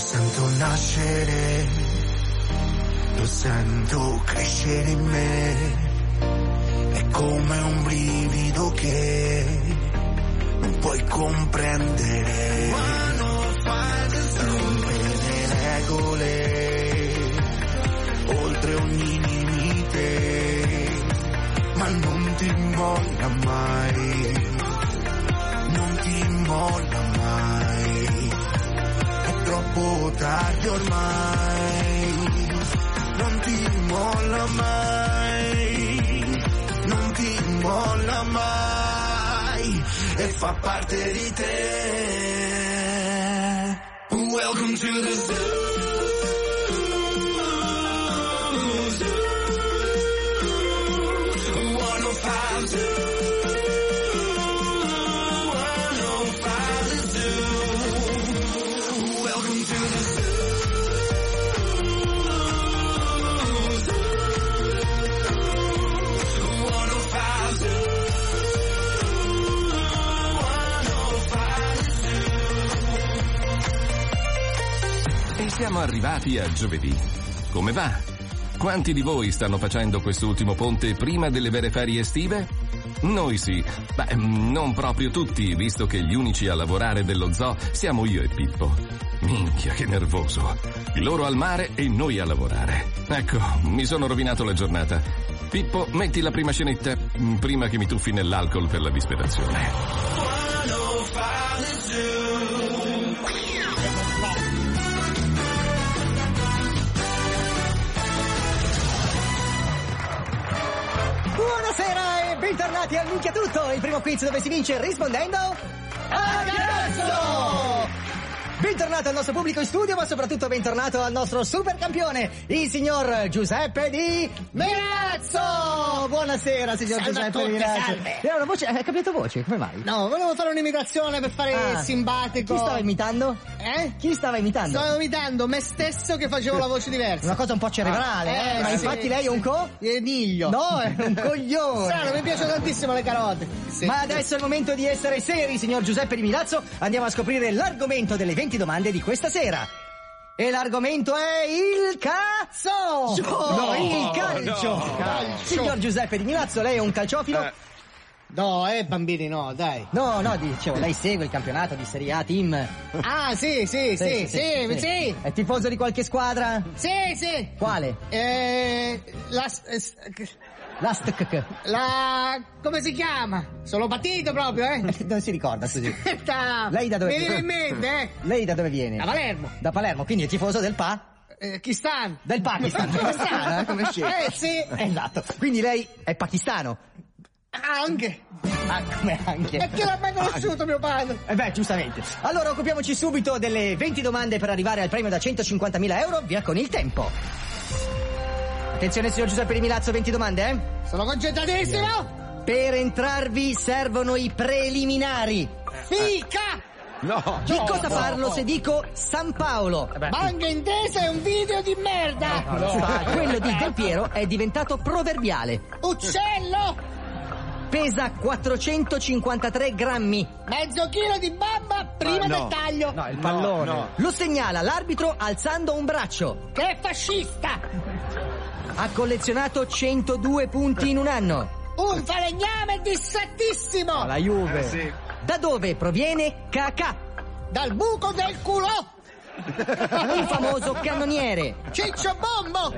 Sento nascere, lo sento crescere in me. È come un brivido che non puoi comprendere. Rompe le regole, oltre ogni limite, ma non ti molla mai, non ti molla mai troppo tardi ormai, non ti molla mai, non ti molla mai, e fa parte di te. Welcome to the zoo. Siamo arrivati a giovedì. Come va? Quanti di voi stanno facendo quest'ultimo ponte prima delle vere ferie estive? Noi sì. Beh, non proprio tutti, visto che gli unici a lavorare dello zoo siamo io e Pippo. Minchia, che nervoso. Loro al mare e noi a lavorare. Ecco, mi sono rovinato la giornata. Pippo, metti la prima scenetta prima che mi tuffi nell'alcol per la disperazione. Buonasera e bentornati al Minchia Tutto, il primo quiz dove si vince rispondendo a cazzo! Bentornato al nostro pubblico in studio, ma soprattutto bentornato al nostro super campione, il signor Giuseppe Di Milazzo! Buonasera, signor Salve Giuseppe tutti, Di Milazzo. Era una voce, hai cambiato voce, come mai? No, volevo fare un'imitazione per fare Ah. simpatico. Chi stava imitando? Eh? Chi stava imitando? Stavo imitando me stesso che facevo la voce diversa. Una cosa un po' cerebrale, Ah, eh, eh, ma sì. infatti lei è un co... Niglio. No, è un coglione! Strano, mi piacciono tantissimo le carote. Sì. Ma adesso è il momento di essere seri, signor Giuseppe Di Milazzo. Andiamo a scoprire l'argomento delle 20 domande di questa sera. E l'argomento è il cazzo! No, il calcio! Calcio. Signor Giuseppe Di Milazzo, lei è un calciofilo? No, eh, bambini, no, dai. No, no, dicevo, lei segue il campionato di Serie A Team. Ah, sì, sì, sì, sì, sì. È tifoso di qualche squadra? Sì, sì. Quale? Eh, la, eh, La STK. la, come si chiama? Sono partito proprio, eh. Non si ricorda, scusi. Aspetta. Lei da dove Mi viene in mente, eh. Lei da dove viene? Da Palermo. Da Palermo, quindi è tifoso del PA? Eh, chi sta? Del Pakistan. Pakistan, eh, come scemo. Eh, sì. Esatto. Quindi lei è pakistano. Anche. Ah, come anche. E chi l'ha mai conosciuto mio padre? Eh beh, giustamente. Allora occupiamoci subito delle 20 domande per arrivare al premio da 150.000 euro. Via con il tempo. Attenzione, signor Giuseppe Di Milazzo, 20 domande, eh? Sono concentratissimo! Per entrarvi servono i preliminari. Fica! No! Di No, cosa no, parlo no. se dico San Paolo? Manga intesa è un video di merda! Quello di Del Piero è diventato proverbiale. Uccello! Pesa 453 grammi. Mezzo chilo di bamba prima del taglio! il pallone. Lo segnala l'arbitro alzando un braccio. Che è fascista! Ha collezionato 102 punti in un anno. Un falegname dissattissimo! La Juve. Da dove proviene Kakà? Dal buco del culo! Un famoso cannoniere. Ciccio Bombo!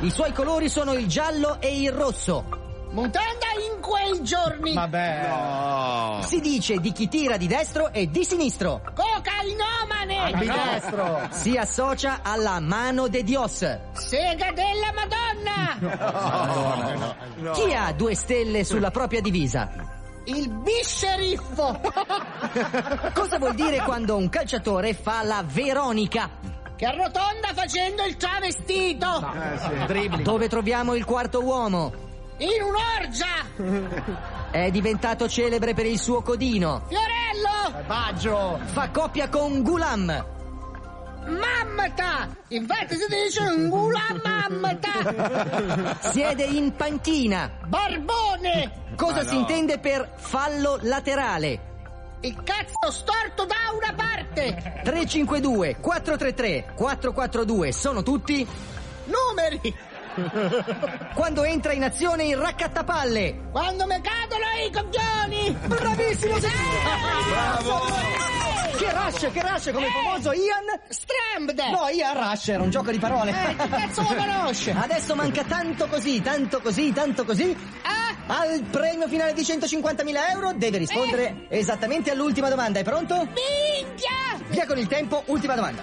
I suoi colori sono il giallo e il rosso. Mutanda in quei giorni! Si dice di chi tira di destro e di sinistro. Cocainomane! Ambidestro. Si associa alla mano de Dios. Sega della Madonna! Chi ha due stelle sulla propria divisa? Il bisceriffo! Cosa vuol dire quando un calciatore fa la Veronica? Che arrotonda facendo il travestito. Dove troviamo il quarto uomo? In un'orgia. È diventato celebre per il suo codino. Fiorello. Baggio! Fa coppia con Gulam. Mammata. Infatti si dice un gula mammata. Siede in panchina. Barbone. Cosa si intende per fallo laterale? Il cazzo storto da una parte. 352 433 442 sono tutti Numeri. quando entra in azione il raccattapalle. Quando mi cadono i coglioni. Bravissimo! sì. Bravo. Che rush, che rush come il famoso Ian? Strambed. No, Ian Rush era un gioco di parole. Eh, che cazzo lo conosce? Adesso manca tanto così, tanto così, tanto così. Ah, Al premio finale di 150.000 euro deve rispondere esattamente all'ultima domanda. È pronto? minchia. Via con il tempo, ultima domanda.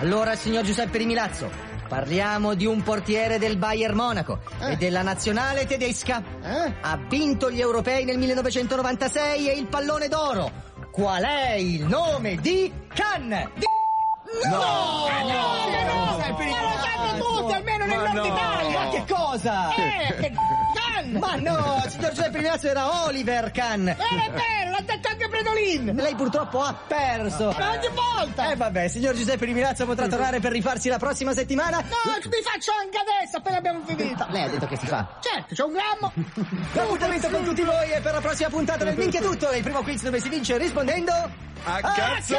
Allora, signor Giuseppe Rimilazzo, parliamo di un portiere del Bayern Monaco Eh. e della nazionale tedesca. Eh? Ha vinto gli europei nel 1996 e il pallone d'oro. Qual è il nome di Can? No! No, che no! Ma lo sanno tutti, almeno nel nord Italia. Ma che cosa? Eh, che can! Ma no, signor Giuseppe Rimilazzo era Oliver. Non è vero, l'ha detto anche Predolin! Lei purtroppo ha perso. Ma ogni volta! Eh vabbè, signor Giuseppe Rimilazzo potrà tornare per rifarsi la prossima settimana. No, mi faccio anche adesso, appena abbiamo finito! Lei ha detto che si fa. Certo, c'è un grammo! L'appuntamento con tutti voi è per la prossima puntata del Minchia Tutto, il primo quiz dove si vince rispondendo... A cazzo!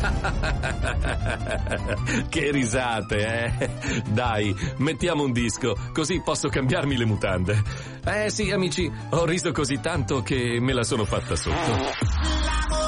che risate, eh? Dai, mettiamo un disco, così posso cambiarmi le mutande. Eh sì, amici, ho riso così tanto che me la sono fatta sotto.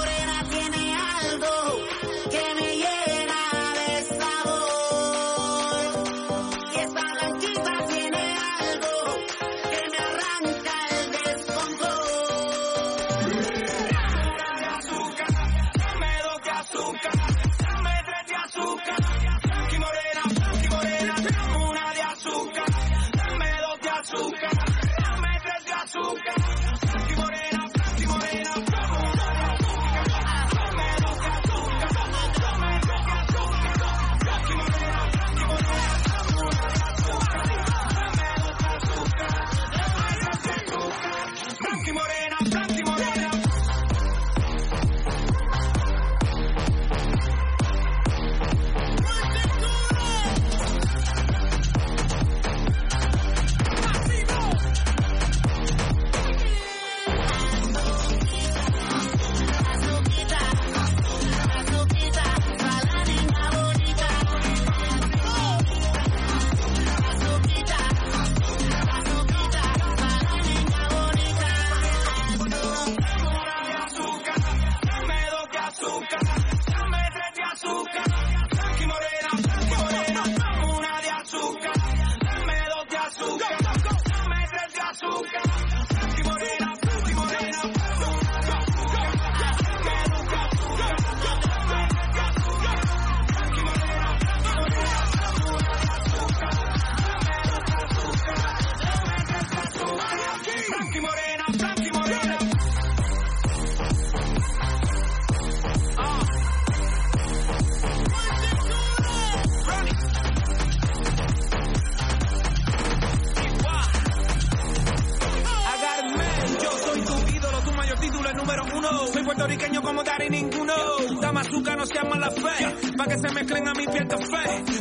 Mala fe. Pa' que se mezclen a mi piel café.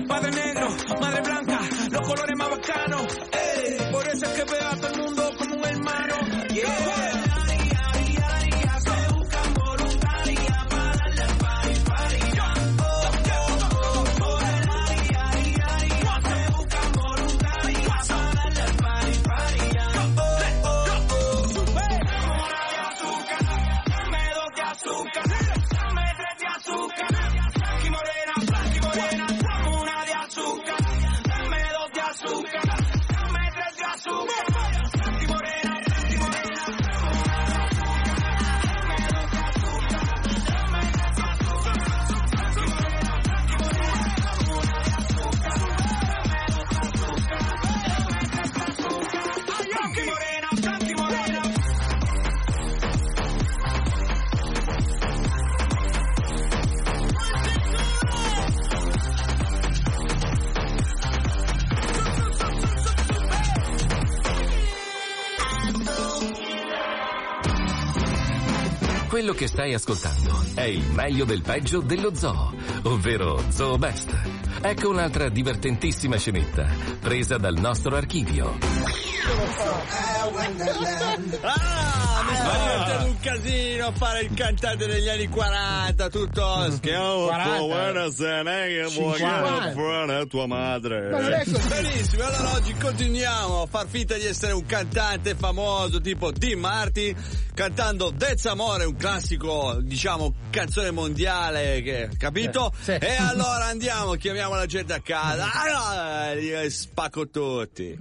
Quello che stai ascoltando è il meglio del peggio dello zoo, ovvero Zoo Best. Ecco un'altra divertentissima scenetta, presa dal nostro archivio. Ah, mi sta diventando un casino a fare il cantante degli anni 40, tutto schiavo, 40. buonasera, che vuoi 50. buona tua madre. Benissimo, allora oggi continuiamo a far finta di essere un cantante famoso tipo Dean Martin, cantando Dez Amore, un classico, diciamo, canzone mondiale, che, capito? Sì, sì. E allora andiamo, chiamiamo la gente a casa, allora, li spacco tutti.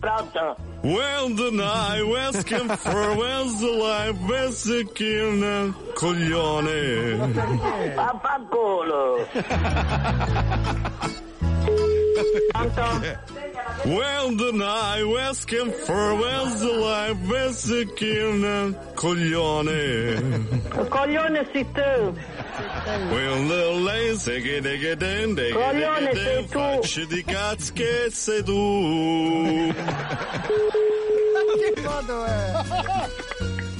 Pronto? Well, the night was conference the life basic in coglione. Vaffanculo! Pronto? Well, the night was conference the life basic in coglione. Coglione sei tu! Che che che Coglione, che sei tu. facci di cazzo che sei tu.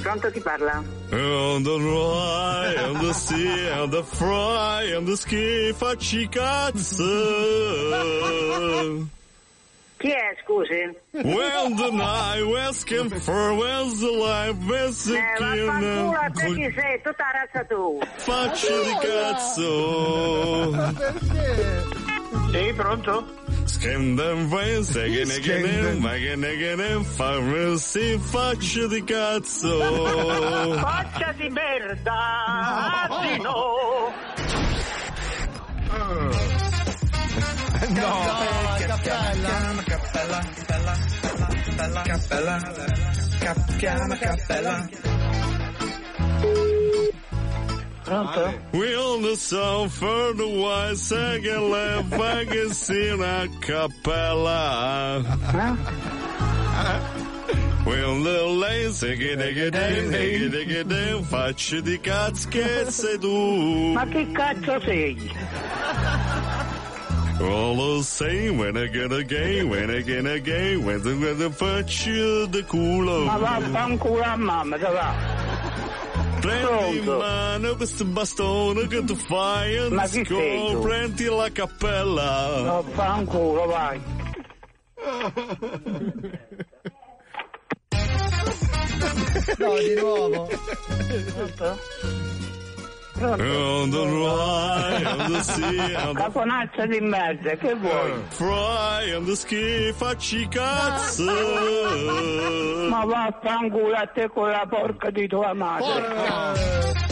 Pronto chi parla? On the rye, on the sea, on the fry, on the ski, facci cazzo. Chi è, scusi? Well, the night was conference the life basic Eh, vaffanculo a te chi sei? Tutta la razza tu! facci di cazzo. Sì, pronto? Scandam pensa che ne che ne, ma che ne che ne fa si faccia di cazzo. Faccia di merda! Di no! Pronto? We on the sound for the white second left magazine a cappella. We on the lazy che ne che ne che ne che ne faccia di cazzo che sei tu. Ma che cazzo sei? All the same when I get a game, when I get a game, when the when the faccia di culo. Ma vaffanculo a mamma, che va? Prendi in Pronto? mano questo bastone che tu fai and Ma chi sei tu? prendi la cappella. Vaffanculo, vai! No, di nuovo. Pronto? Pronto? On the rye, on the sea, Caponazza di merda, che vuoi? fry, on the ski, facci cazzo. Ma vaffanculo a te con la porca di tua madre!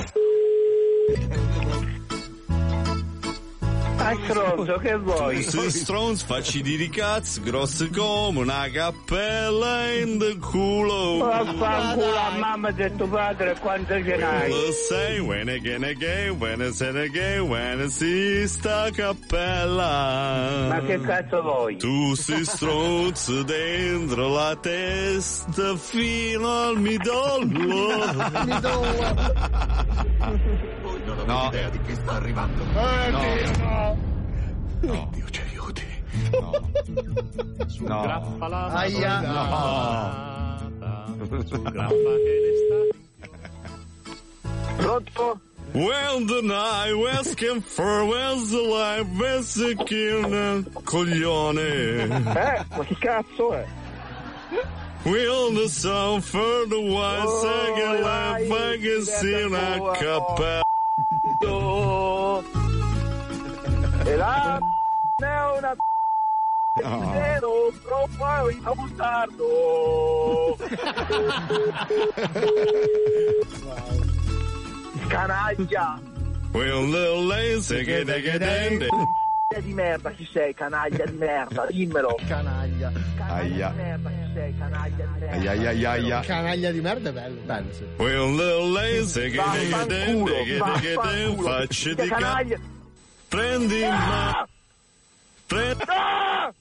Stai stronzo, che vuoi? Si stronz, facci di ricazzo, grosse come una cappella in the culo. Vaffanculo a mamma di tuo padre quanto ce n'hai? Lo sai, when again again, when I said again, when I see sta cappella. Ma che cazzo vuoi? Tu si stronzo dentro la testa fino al midollo. No. idea di chi sta arrivando. No. Dio ci aiuti. No. Aia. Pronto? Well, the night was conference the life basic in coglione. Eh? Ma che cazzo è? Will the sound for the one Oh, second vai, left magazine a tua. Cappella. E là è una zero troppo a buttarlo canaglia Will the lazy get Canaglia di merda, chi sei? Canaglia di merda, dimmelo. Canaglia. Canaglia di merda, chi sei? Canaglia di merda. Aia, aia, aia. Canaglia di merda è bello, bello sì. We're a little lazy, che che facci di canaglia. Prendi il ma ah! Ah!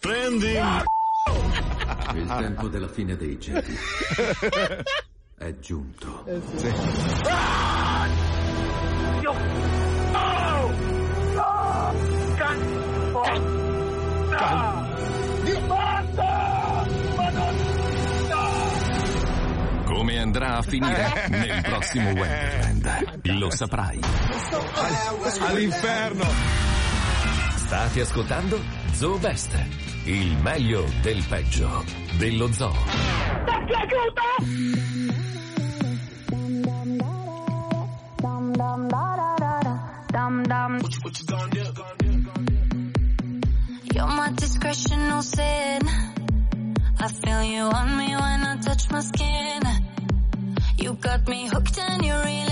Prendi in ah! mano. Il tempo della fine dei geni è giunto. Eh sì. Sì. Ah! Io... a finire nel prossimo Wonderland. Lo saprai. All'inferno! State ascoltando Zoo Best, il meglio del peggio dello zoo. You're my discretion, no sin. I feel you on me when I touch my skin. got me hooked and you really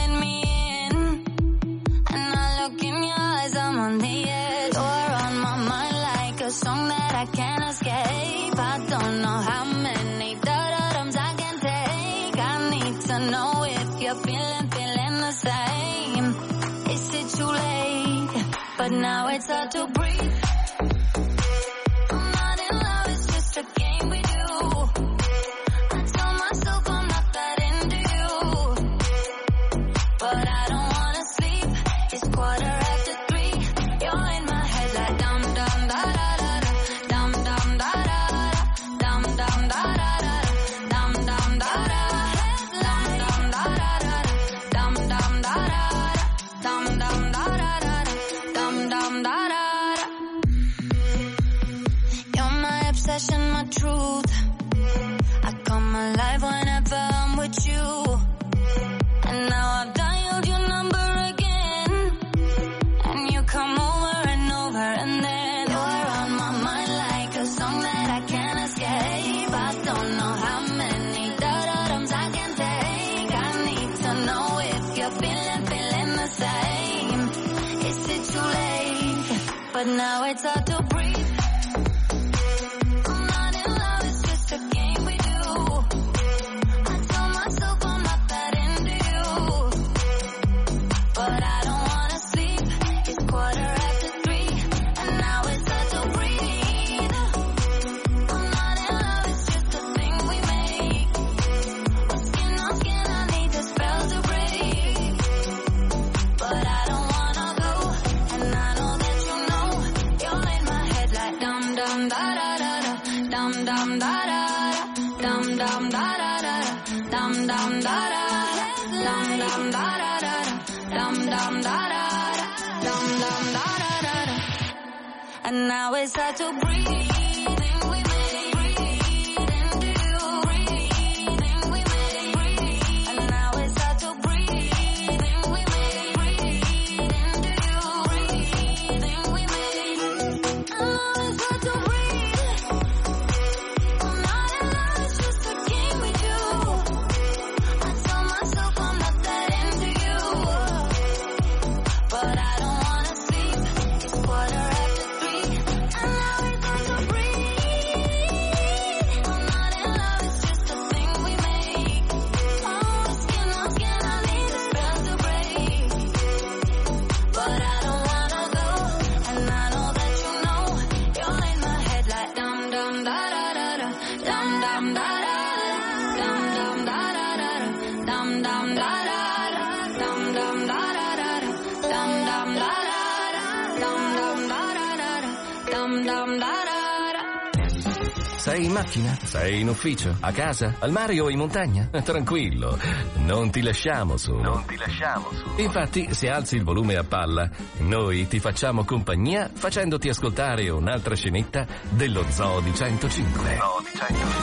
in ufficio, a casa, al mare o in montagna? Tranquillo, non ti lasciamo su. Non ti lasciamo su. Infatti, se alzi il volume a palla, noi ti facciamo compagnia facendoti ascoltare un'altra scenetta dello Zoo di 105. Zoo di 105.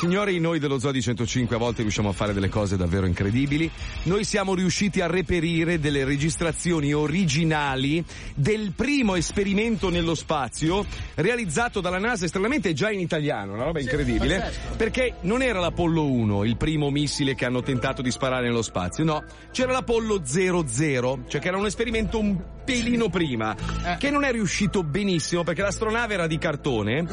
Signori, noi dello Zoo 105 a volte riusciamo a fare delle cose davvero incredibili. Noi siamo riusciti a reperire delle registrazioni originali del primo esperimento nello spazio realizzato dalla NASA stranamente già in italiano, una roba incredibile, certo. perché non era l'Apollo 1 il primo missile che hanno tentato di sparare nello spazio, no, c'era l'Apollo 00, cioè che era un esperimento un pelino prima, che non è riuscito benissimo perché l'astronave era di cartone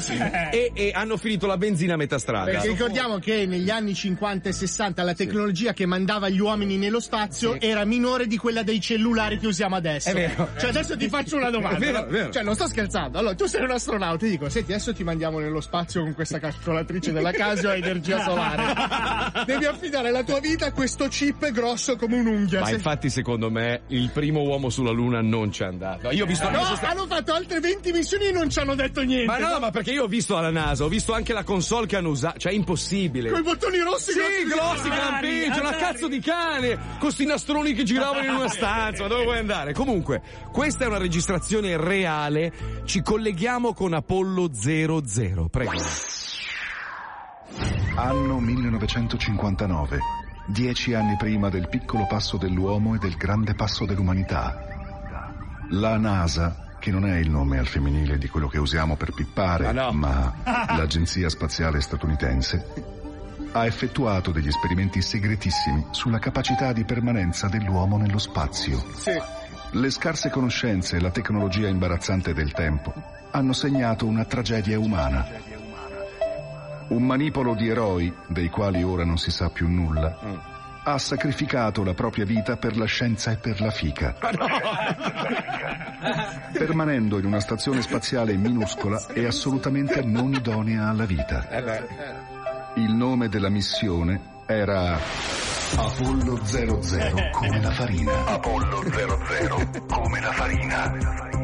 e, e hanno finito la benzina a metà strada. Perché ricordiamo che negli anni 50 e 60 la tecnologia che mandava gli uomini nello spazio era minore di quella dei cellulari che usiamo adesso. È vero. Cioè adesso ti faccio una domanda. È vero, no? vero. Cioè non sto scherzando. Allora, tu sei un astronauta, ti dico, senti, adesso ti mandiamo nello spazio con questa calcolatrice della Casio a energia solare. Devi affidare la tua vita a questo chip grosso come un'unghia. Ma infatti, secondo me, il primo uomo sulla Luna non c'è andato. Io ho visto No, sta- hanno fatto altre 20 missioni e non ci hanno detto niente. Ma no, ma perché io ho visto alla NASA, ho visto anche la console che hanno usato. Cioè, è impossibile. Con i bottoni rossi Sì, grossi- grossi lampeggiano, una cazzo di cane, con sti nastroni che giravano in una stanza, ma dove vuoi andare? Comunque, questa è una registrazione reale, ci colleghiamo con Apollo 00, prego. Anno 1959, dieci anni prima del piccolo passo dell'uomo e del grande passo dell'umanità. La NASA, che non è il nome al femminile di quello che usiamo per pippare, ma l'Agenzia Spaziale Statunitense, ha effettuato degli esperimenti segretissimi sulla capacità di permanenza dell'uomo nello spazio. Le scarse conoscenze e la tecnologia imbarazzante del tempo hanno segnato una tragedia umana. Un manipolo di eroi, dei quali ora non si sa più nulla, ha sacrificato la propria vita per la scienza e per la fica, permanendo in una stazione spaziale minuscola e assolutamente non idonea alla vita. Il nome della missione era Apollo 00 come la farina. Apollo 00 come la farina.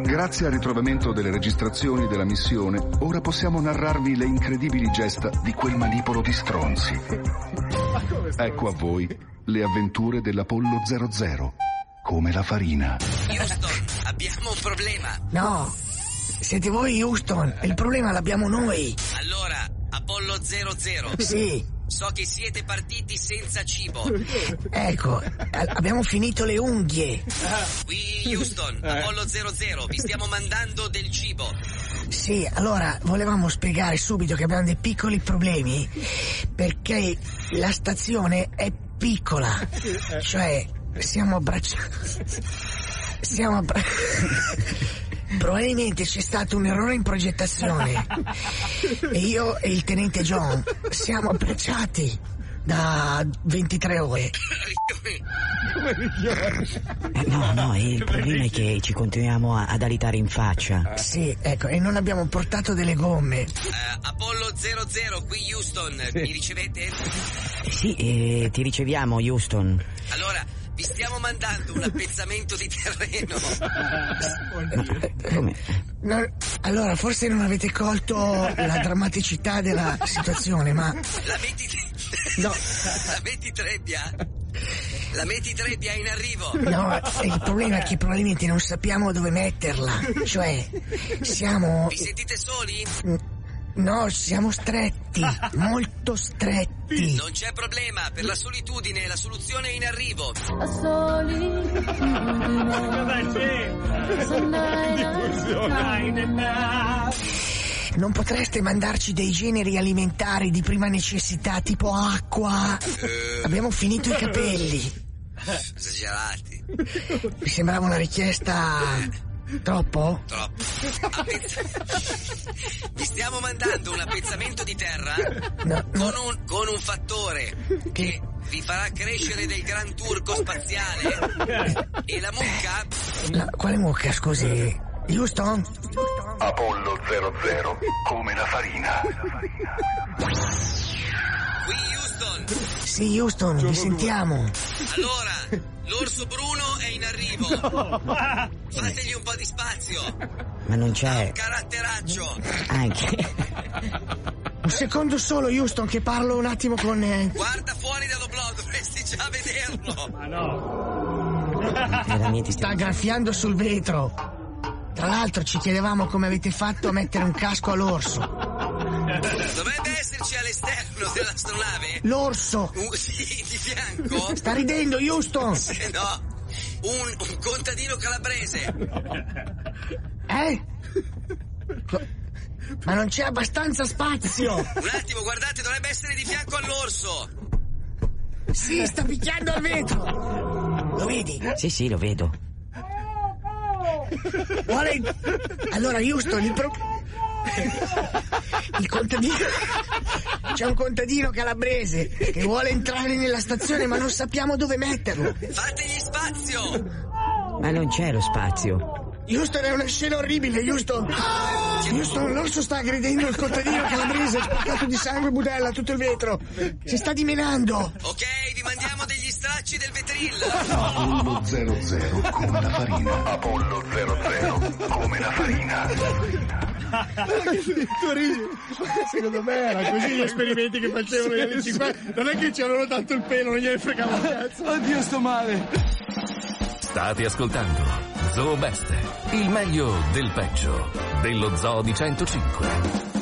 Grazie al ritrovamento delle registrazioni della missione, ora possiamo narrarvi le incredibili gesta di quel manipolo di stronzi. Ecco a voi le avventure dell'Apollo 00 come la farina. Houston, abbiamo un problema. No, siete voi Houston, il problema l'abbiamo noi. Allora, Apollo 00. Sì. So che siete partiti senza cibo. Ecco, abbiamo finito le unghie. Qui Houston, Apollo 00, vi stiamo mandando del cibo. Sì, allora volevamo spiegare subito che abbiamo dei piccoli problemi perché la stazione è piccola, cioè siamo abbracciati. Siamo abbracciati. Probabilmente c'è stato un errore in progettazione e io e il tenente John siamo abbracciati da 23 ore. Eh, No, no, il problema è che ci continuiamo a- ad alitare in faccia. Sì, ecco, e non abbiamo portato delle gomme. Eh, Apollo 00, qui Houston, mi ricevete? Sì, eh, ti riceviamo, Houston. Allora, vi stiamo mandando un appezzamento di terreno. Come? No, allora, forse non avete colto la drammaticità della situazione, ma La metti... No. La metti trebbia? La metti trebbia è in arrivo. no, il problema è che probabilmente non sappiamo dove metterla. Cioè, siamo. Vi sentite soli? No, siamo stretti, molto stretti. Non c'è problema, per la solitudine la soluzione è in arrivo. Non potreste mandarci dei generi alimentari di prima necessità, tipo acqua? Abbiamo finito i capelli. Esagerati. Mi sembrava una richiesta. Troppo? Troppo. Vi stiamo mandando un appezzamento di terra No, con, un, con un fattore che vi farà crescere del gran turco spaziale e la mucca La- quale mucca, scusi? Houston? Apollo 00 come la farina. qui Houston. Sì, Houston, vi sentiamo. Allora, l'orso bruno è in arrivo. Fategli un po' di spazio. Ma non c'è. Caratteraccio. Anche. Un secondo solo, Houston, che parlo un attimo con. eh, Guarda fuori dall'oblò, dovresti già vederlo. Ma Veramente Sta graffiando sul vetro. Tra l'altro ci chiedevamo come avete fatto a mettere un casco all'orso. Dovrebbe esserci all'esterno dell'astronave. L'orso! Un, sì, di fianco. Sta ridendo, Houston! Se no, un, un contadino calabrese. Eh? Ma non c'è abbastanza spazio! Un attimo, guardate, dovrebbe essere di fianco all'orso. Sì, sta picchiando al vetro! Lo vedi? Sì, sì, lo vedo. Vuole... Allora, Houston, il pro... Il contadino. C'è un contadino calabrese che vuole entrare nella stazione ma non sappiamo dove metterlo. Fategli spazio! Ma non c'è lo spazio. Houston è una scena orribile, Houston. Houston, l'orso sta aggredendo il contadino calabrese, sporcato di sangue e budella tutto il vetro. Si sta dimenando. Ok, vi mandiamo degli stracci del vetril. Apollo 00 come la farina. Apollo 00 come la farina. Secondo me era così gli esperimenti che facevano negli anni 50. Non è che c'erano tanto il pelo, non gliene fregava cazzo. Oddio, sto male. State ascoltando Zoo Best, il meglio del peggio dello Zoo di 105.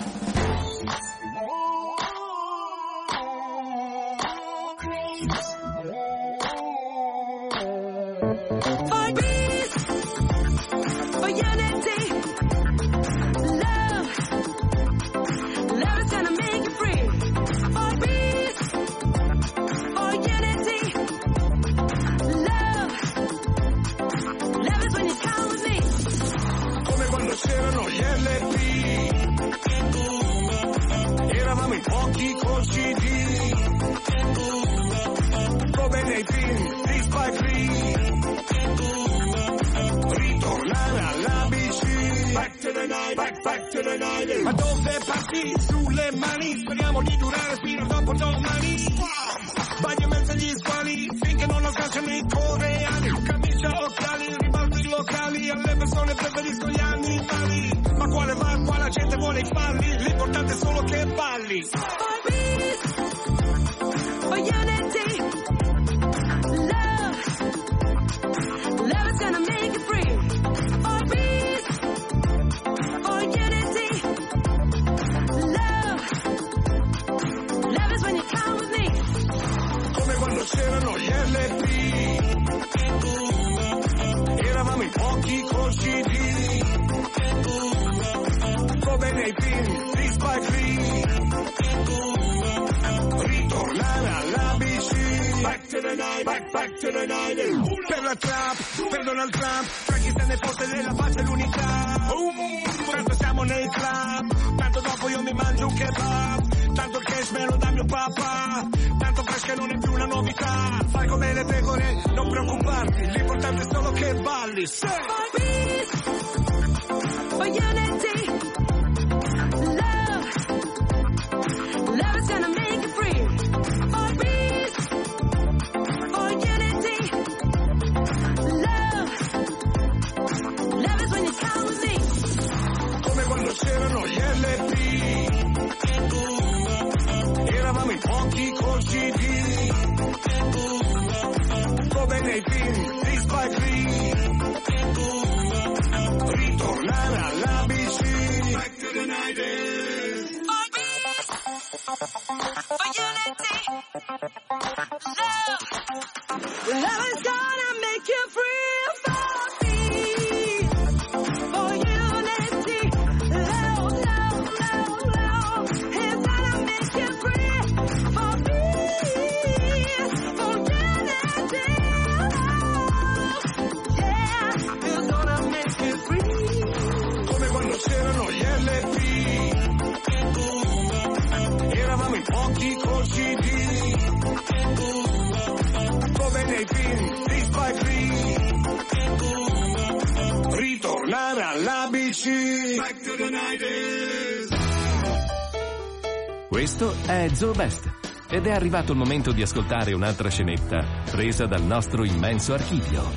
È Zoo Best ed è arrivato il momento di ascoltare un'altra scenetta presa dal nostro immenso archivio.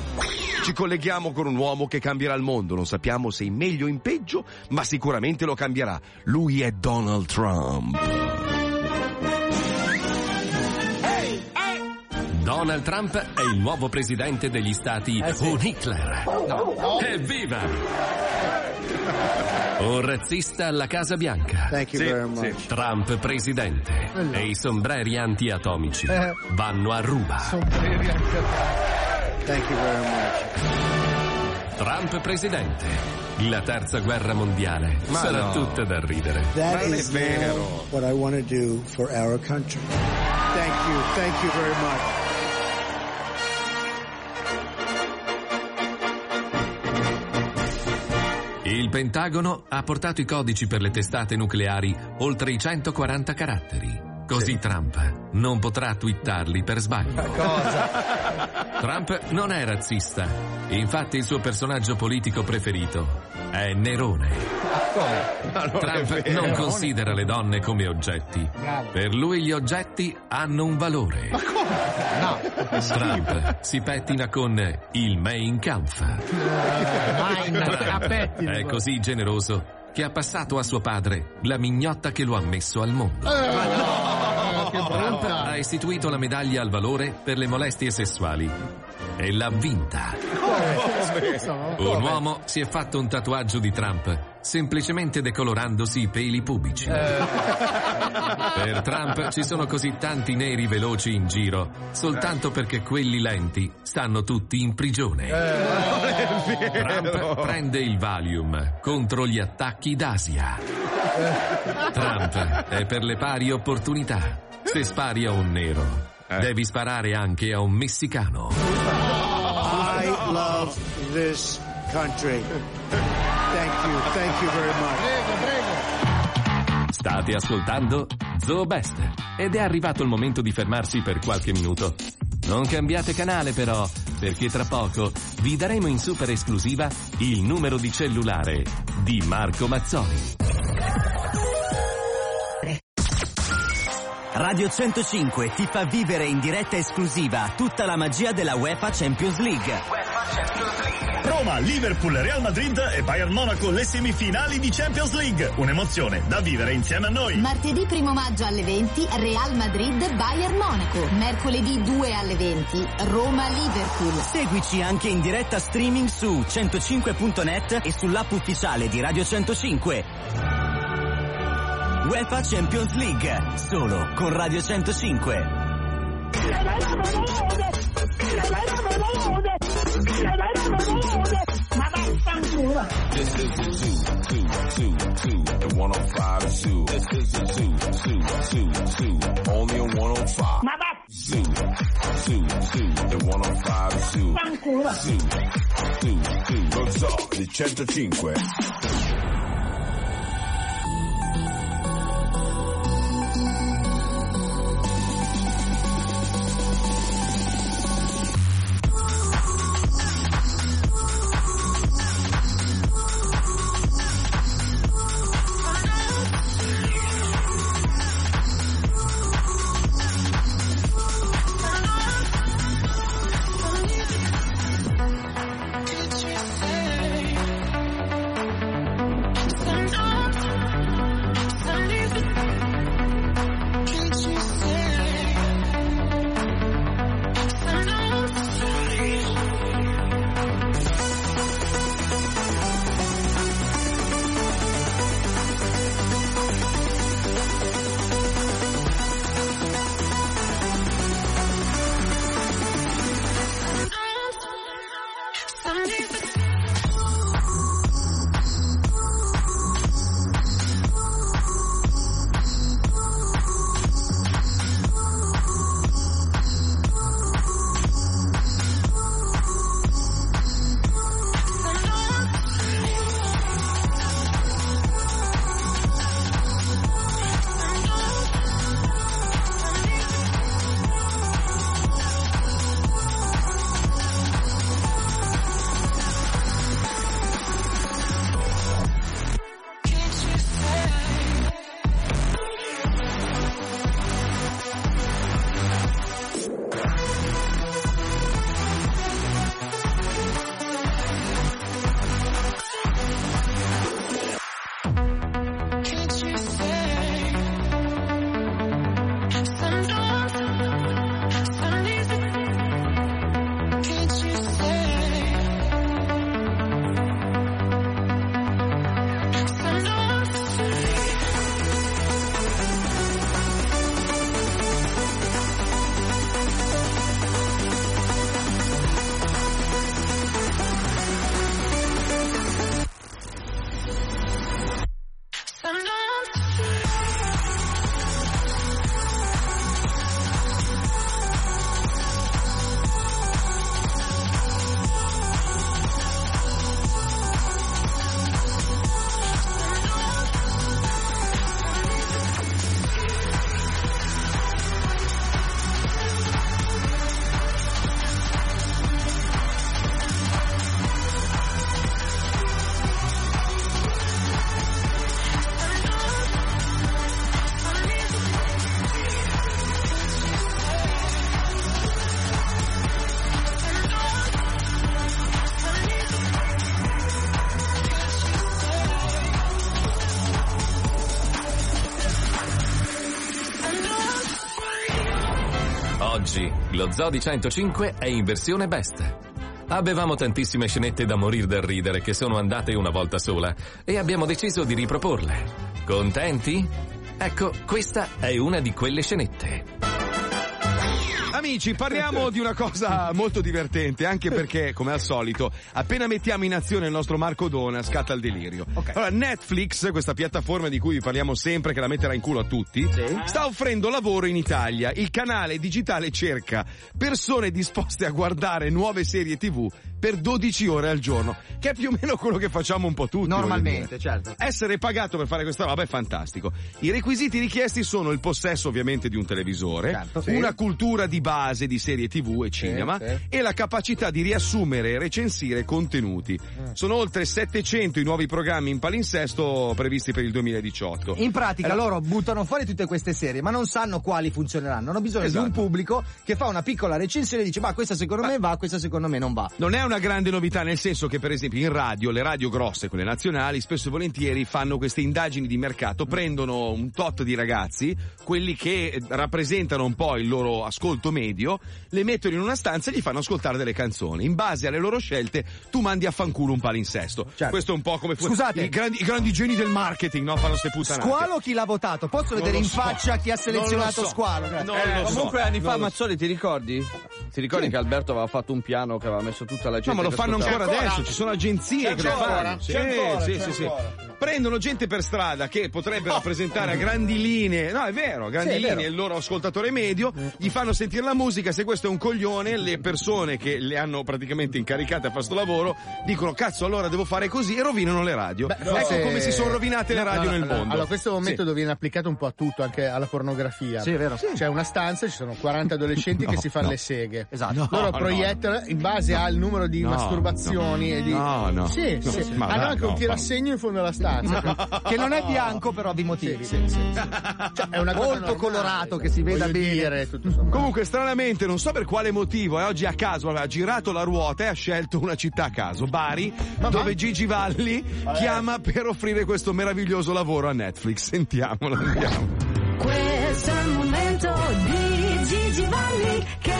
Ci colleghiamo con un uomo che cambierà il mondo, non sappiamo se in meglio o in peggio, ma sicuramente lo cambierà. Lui è Donald Trump. Donald Trump è il nuovo presidente degli Stati un Hitler. Evviva! Un razzista alla Casa Bianca. Thank you very much. Trump presidente e i sombreri antiatomici Eh. vanno a ruba. Thank you very much. Trump presidente. La terza guerra mondiale Ma sarà no. tutta da ridere. That is now what I want to do for our country. Thank you. Thank you Pentagono ha portato i codici per le testate nucleari oltre i 140 caratteri. Così Trump non potrà twittarli per sbaglio. Trump non è razzista. Infatti il suo personaggio politico preferito è Nerone. Trump non considera le donne come oggetti. Per lui gli oggetti hanno un valore. Trump si pettina con il Mein Kampf. È così generoso che ha passato a suo padre la mignotta che lo ha messo al mondo. Trump ha istituito la medaglia al valore per le molestie sessuali. E l'ha vinta. Un uomo si è fatto un tatuaggio di Trump semplicemente decolorandosi i peli pubici. Per Trump ci sono così tanti neri veloci in giro soltanto perché quelli lenti stanno tutti in prigione. Trump prende il Valium contro gli attacchi d'Asia. Trump è per le pari opportunità. Se spari a un nero, devi sparare anche a un messicano. I love this country. You, thank you very much. State ascoltando Zoo Best ed è arrivato il momento di fermarsi per qualche minuto. Non cambiate canale però, perché tra poco vi daremo in super esclusiva il numero di cellulare di Marco Mazzoni. Radio 105 ti fa vivere in diretta esclusiva tutta la magia della UEFA Champions League. Roma, Liverpool, Real Madrid e Bayern Monaco le semifinali di Champions League. Un'emozione da vivere insieme a noi. Martedì 1 maggio alle 20 Real Madrid Bayern Monaco. Mercoledì 2 alle 20 Roma Liverpool. Seguici anche in diretta streaming su 105.net e sull'app ufficiale di Radio 105. UEFA Champions League, solo con Radio 105. This is the two, two, two, two, and 105 zoo. This is the two, two, two, two, only on 105. Zoo, two, two, and 105 zoo. Zoo, two, two, lo zoo di 105. Lo Zodi 105 è in versione best. Avevamo tantissime scenette da morir dal ridere che sono andate una volta sola e abbiamo deciso di riproporle. Contenti? Ecco, questa è una di quelle scenette. Amici, parliamo di una cosa molto divertente, anche perché, come al solito, appena mettiamo in azione il nostro Marco Dona, scatta il delirio. Allora, Netflix, questa piattaforma di cui vi parliamo sempre, che la metterà in culo a tutti, sta offrendo lavoro in Italia. Il canale digitale cerca persone disposte a guardare nuove serie TV per 12 ore al giorno, che è più o meno quello che facciamo un po' tutti. Normalmente, certo. Essere pagato per fare questa roba è fantastico. I requisiti richiesti sono il possesso ovviamente di un televisore, Certo. Sì. una cultura di base di serie TV e cinema sì. e la capacità di riassumere e recensire contenuti. Mm. Sono oltre 700 i nuovi programmi in palinsesto previsti per il 2018. In pratica Eh, loro buttano fuori tutte queste serie, ma non sanno quali funzioneranno. Hanno bisogno Esatto. di un pubblico che fa una piccola recensione e dice: Ma questa secondo me va, questa secondo me non va. Non è una grande novità nel senso che per esempio in radio, le radio grosse, quelle nazionali, spesso e volentieri fanno queste indagini di mercato, prendono un tot di ragazzi, quelli che eh, rappresentano un po' il loro ascolto medio, le mettono in una stanza e gli fanno ascoltare delle canzoni. In base alle loro scelte tu mandi a fanculo un palinsesto. Questo è un po' come fu- Scusate. i grandi, i grandi geni del marketing, no? Fanno ste puttanate. Squalo chi l'ha votato? Posso Non vedere in so. faccia chi ha selezionato Non lo so. Squalo? Non Eh, lo so. comunque anni fa Non lo so. Mazzoli ti ricordi? Ti ricordi che Alberto aveva fatto un piano che aveva messo tutta la gente No, ma lo fanno ascoltava? ancora adesso, ci sono agenzie C'è che lo ancora? fanno. Sì, C'è ancora, sì, c'è sì, sì. ancora. Prendono gente per strada che potrebbe rappresentare a grandi linee, no, è vero, a grandi Sì, linee vero. il loro ascoltatore medio, gli fanno sentire la musica, se questo è un coglione, le persone che le hanno praticamente incaricate a fare sto lavoro dicono cazzo allora devo fare così e rovinano le radio. ecco forse- come si sono rovinate le radio no, nel mondo. Allora, questo è un Sì. metodo viene applicato un po' a tutto, anche alla pornografia. Sì, è vero. Sì. C'è una stanza, ci sono 40 adolescenti che si fanno no. le seghe. Esatto. Loro No, proiettano in base al numero di No, masturbazioni no. e di. No, no. Sì, No, sì. ma Hanno dai, anche no, un tirassegno in fondo alla stanza. Che non è bianco per ovvi motivi. Sì, sì, sì. Cioè, è una cosa Molto normale. colorato, che si veda bene. dire. Comunque, stranamente, non so per quale motivo, e oggi a caso ha girato la ruota e ha scelto una città a caso, Bari, dove Gigi Valli chiama per offrire questo meraviglioso lavoro a Netflix. Sentiamolo, andiamo. Questo è il momento di Gigi Valli che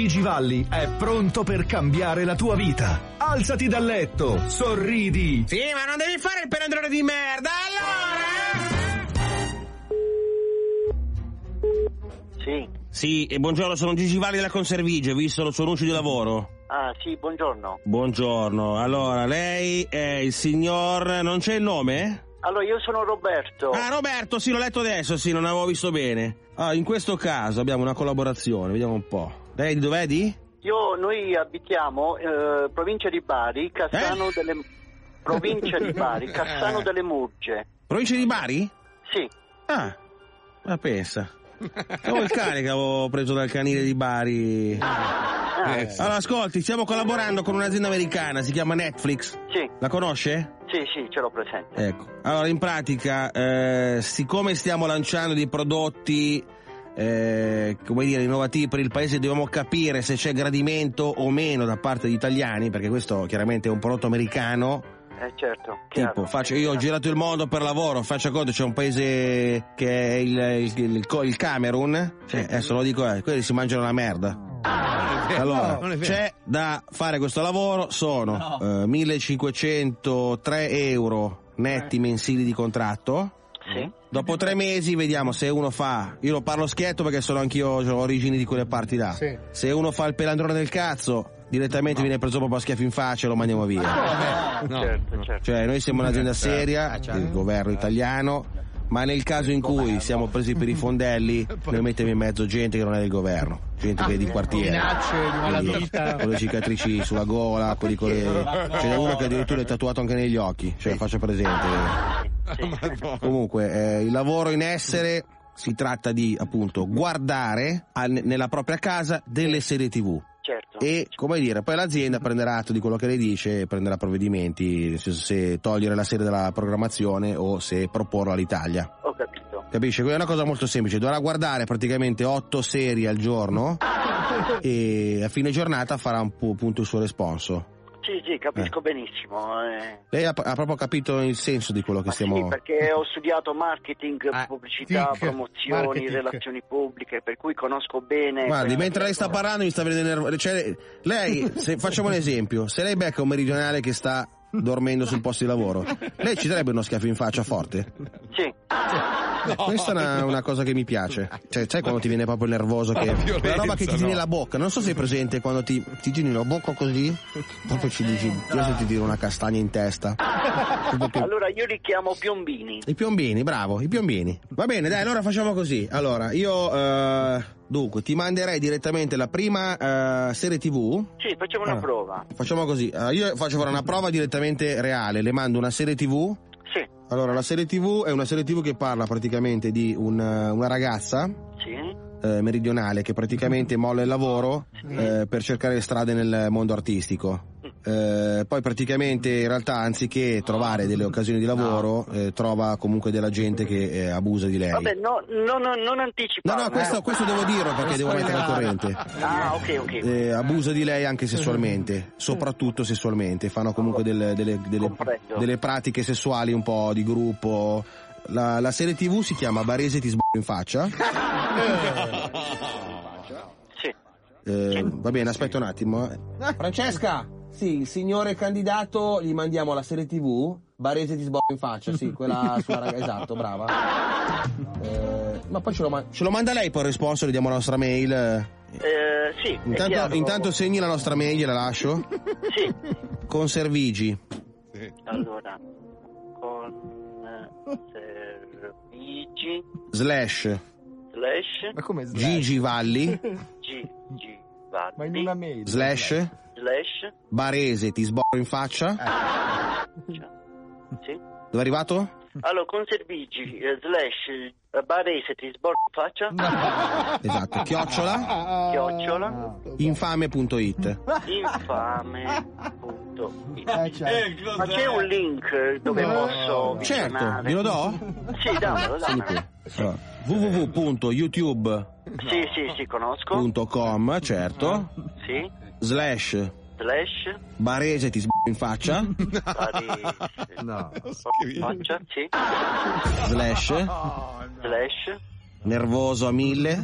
Gigi Valli è pronto per cambiare la tua vita. Alzati dal letto, sorridi. Sì, ma non devi fare il pelandrone di merda, allora! Sì. Sì, e buongiorno, sono Gigi Valli della Conservigio, ho visto il suo annuncio di lavoro. Ah, sì, buongiorno. Buongiorno, allora, lei è il signor... non c'è il nome? Allora, io sono Roberto. Ah, Roberto, sì, l'ho letto adesso, sì, non avevo visto bene. Ah, in questo caso abbiamo una collaborazione, vediamo un po'. Lei di dov'è di? Io, noi abitiamo eh, provincia di Bari, Cassano Eh? delle... Provincia di Bari, Cassano delle Murge. Provincia di Bari? Sì. Ah, ma pensa. Avevo il cane che avevo preso dal canile di Bari. Eh, Allora, ascolti, stiamo collaborando con un'azienda americana, si chiama Netflix. Sì. La conosce? Sì, sì, ce l'ho presente. Ecco. Allora, in pratica, eh, siccome stiamo lanciando dei prodotti, eh, come dire, innovativi per il paese, dobbiamo capire se c'è gradimento o meno da parte degli italiani, perché questo chiaramente è un prodotto americano. Eh, certo. Tipo, faccio, io ho girato il mondo per lavoro, faccia conto, c'è un paese che è il, il, il- il Camerun, cioè, adesso lo dico, eh, quelli si mangiano la merda. Allora, non è vero. c'è da fare questo lavoro, sono eh, 1503 euro netti mensili di contratto. Sì. Dopo tre mesi vediamo se uno fa, io lo parlo schietto perché sono anch'io, ho origini di quelle parti là. Sì. Se uno fa il pelandrone del cazzo, direttamente viene preso proprio a schiaffi in faccia e lo mandiamo via. Certo, certo. Cioè, noi siamo un'azienda Certo. seria, il governo italiano, ma nel caso in cui siamo presi per i fondelli, noi mettiamo in mezzo gente che non è del governo, gente che è di quartiere. Minacce di Quindi, con le cicatrici sulla gola, quelli con le... Ce n'è uno che addirittura è tatuato anche negli occhi, cioè faccio presente. Comunque, eh, il lavoro in essere si tratta di appunto guardare al- nella propria casa delle serie tv. Certo. E come dire, poi l'azienda prenderà atto di quello che lei dice e prenderà provvedimenti, se togliere la serie dalla programmazione o se proporla all'Italia. Ho capito. Capisce? È una cosa molto semplice, dovrà guardare praticamente otto serie al giorno e a fine giornata farà un po' appunto il suo responso. Sì, sì, capisco benissimo. eh. Lei ha, ha proprio capito il senso di quello che Sì, stiamo... perché ho studiato marketing, pubblicità, tic, promozioni, marketing. relazioni pubbliche, per cui conosco bene. Guardi, mentre lei sta parlando mi sta nervoso. Cioè, lei, se, facciamo un esempio, se lei becca un meridionale che sta dormendo sul posto di lavoro, lei ci darebbe uno schiaffo in faccia forte? Sì. Questa è una, una cosa che mi piace. Cioè, sai quando ti viene proprio nervoso che quella roba che ti tiene no. la bocca. Non so se è presente quando ti, ti giri la bocca così, proprio ci dici, io se ti tiro una castagna in testa. Allora io li chiamo piombini. I piombini, bravo, i piombini. Va bene, dai, allora facciamo così. Allora, io eh, dunque ti manderei direttamente la prima eh, serie TV. Sì, facciamo una Ah. prova. Facciamo così, eh, io faccio fare una prova direttamente reale, le mando una serie TV. Sì. Allora, la serie TV è una serie TV che parla praticamente di un, eh, una ragazza Sì. Eh, meridionale che praticamente molla il lavoro eh, per cercare strade nel mondo artistico. Eh, poi praticamente in realtà anziché trovare delle occasioni di lavoro eh, trova comunque della gente che eh, abusa di lei. Vabbè, no, no, no, non anticipa. No, no, questo, questo devo dirlo perché devo mettere al corrente. Ah, ok, ok. Eh, abusa di lei anche sessualmente, soprattutto sessualmente. Fanno comunque delle, delle- delle- delle pratiche sessuali un po' di gruppo. La, la serie TV si chiama Barese ti sbocco in faccia. Sì. Eh, va bene, aspetta un attimo. eh. Francesca, sì, il signore candidato gli mandiamo la serie TV. Barese ti sbocco in faccia, sì, quella sulla ragazza. Esatto, brava. Eh, ma poi ce lo, ma- ce lo manda lei poi il responso, le diamo la nostra mail. eh. Sì, Intanto, chiaro. intanto segni la nostra mail, gliela lascio. Sì. Conservigi. Allora, servigi Slash. slash Ma come Gigi Valli. G G Valli Ma in una mail. Slash. slash Barese ti sbocco in faccia. sì. Dove è arrivato? Allora, con servigi eh, slash eh, barese ti sbordo in faccia Esatto. Chiocciola. chiocciola Infame.it. infame.it Eh, certo. Ma c'è un link dove posso Certo, glielo do? Sì, dammelo, dammelo. Allora, www.youtube.com, Sì, sì, sì, conosco. certo. Sì, Slash slash Barese ti sbocco in faccia. barese No. faccia, sì, Slash slash Nervoso a mille.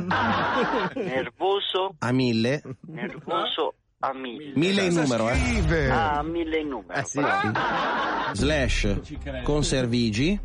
nervoso, A mille. nervoso a mille. Mille in numero, eh. Ah, mille in numero. bravo. Slash Conservigi.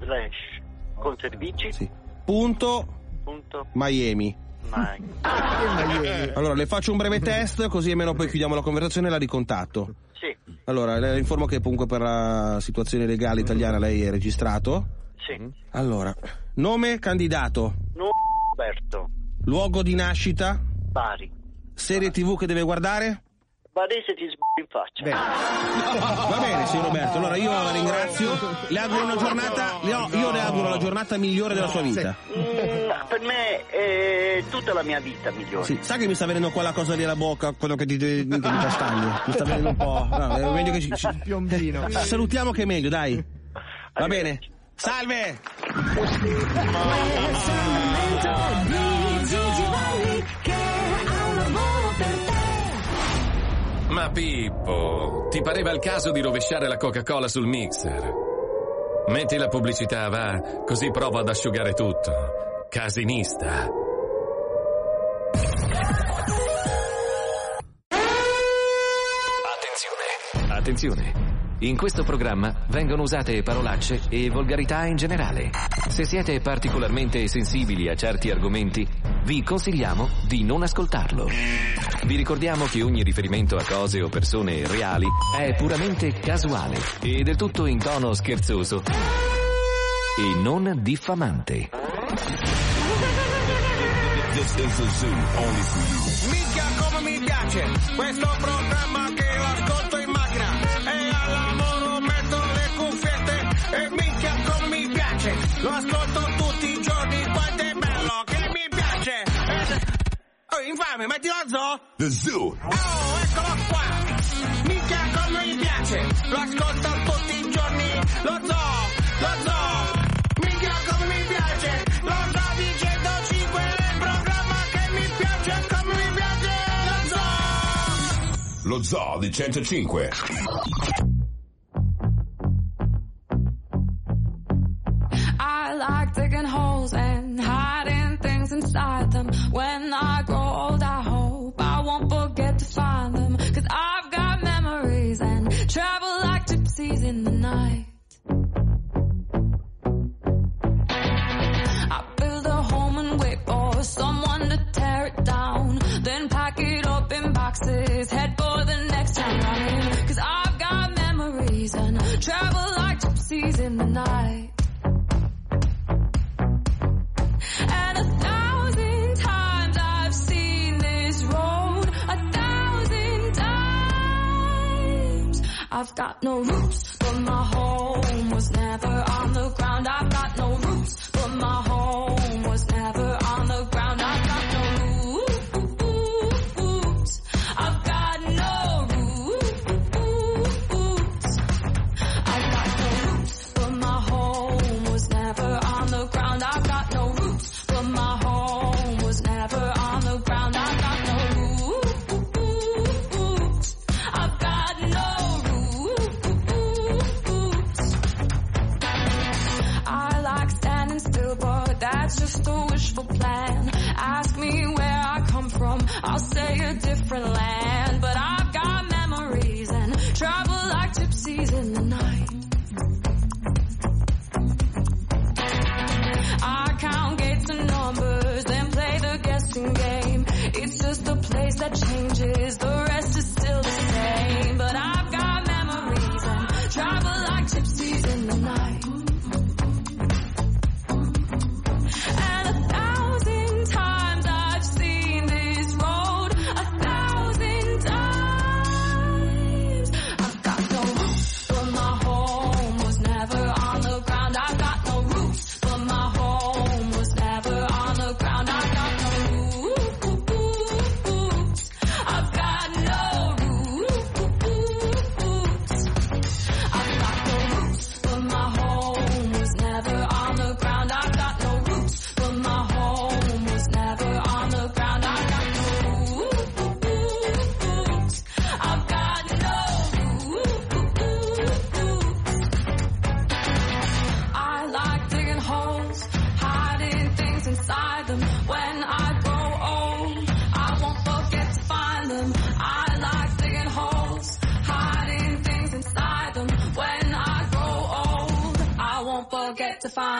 Slash con servigi. Punto Punto Miami. Mai. Allora, le faccio un breve test, così almeno poi chiudiamo la conversazione e la ricontatto. Sì, Allora, le informo che comunque per la situazione legale italiana lei è registrato. sì. Allora, nome candidato, Roberto, luogo di nascita, Bari. serie tv che deve guardare. Barese ti sbocco in faccia. Va bene, signor Roberto. Allora io la ringrazio. Le auguro una giornata. Io, io le auguro la giornata migliore della sua vita. Mm, per me è tutta la mia vita migliore. Sì, sa che mi sta venendo qua la cosa lì alla bocca, quello che ti, castagni. Mi sta venendo un po'. No, è meglio che ci, ci- Piombino. Ci salutiamo che è meglio, dai. Va bene. Salve! Ma Pippo, ti pareva il caso di rovesciare la Coca-Cola sul mixer? Metti la pubblicità, va, così provo ad asciugare tutto. Casinista. Attenzione! Attenzione! In questo programma vengono usate parolacce e volgarità in generale. Se siete particolarmente sensibili a certi argomenti, vi consigliamo di non ascoltarlo. Vi ricordiamo che ogni riferimento a cose o persone reali è puramente casuale e del tutto in tono scherzoso e non diffamante. Minchia come mi piace questo programma che lo ascolto tutti i giorni quanto è bello che mi piace E- Oh, infame, metti lo zoo? The Zoo. Oh, eccolo qua! Minchia come mi piace lo ascolto tutti i giorni lo zoo, lo zoo Minchia come mi piace lo zoo di 105 è il programma che mi piace come mi piace lo zoo lo zoo di 105. I like digging holes and hiding things inside them. When I grow old, I hope I won't forget to find them. Cause I've got memories and travel like gypsies in the night. I build a home and wait for someone to tear it down. Then pack it up in boxes, head for the next I've got memories and travel like gypsies in the night. I've got no roots, but my home was never on the ground. I've got no roots, but my home was never different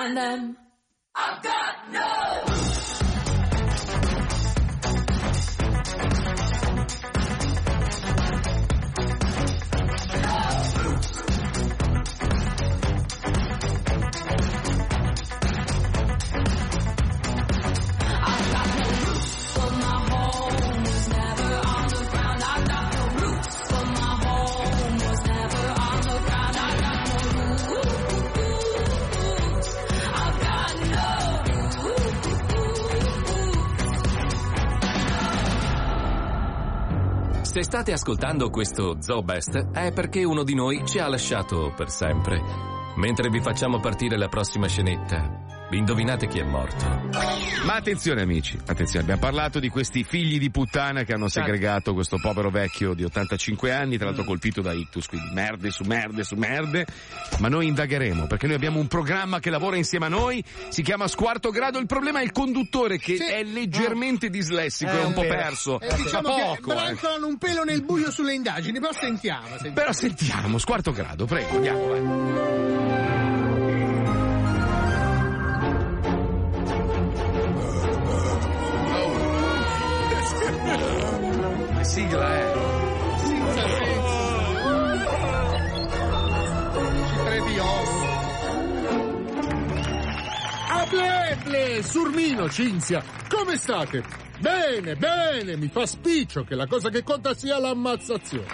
on them. State ascoltando questo Zoo Best è perché uno di noi ci ha lasciato per sempre. Mentre vi facciamo partire la prossima scenetta, indovinate chi è morto? Ma attenzione amici, attenzione, abbiamo parlato di questi figli di puttana che hanno segregato questo povero vecchio di 85 anni, tra l'altro colpito da ictus, quindi merde su merde su merde, ma noi indagheremo perché noi abbiamo un programma che lavora insieme a noi, si chiama Squarto Grado, il problema è il conduttore che è leggermente dislessico, Eh, è un po' perso, Eh, diciamo ma che poco. eh. brancolano un pelo nel buio sulle indagini, però sentiamo. sentiamo. Però sentiamo, Squarto Grado, prego, andiamo, vai. Sigla è? Ableble, Surmino, Cinzia, come state? Bene, bene, mi fa spiccio che la cosa che conta sia l'ammazzazione.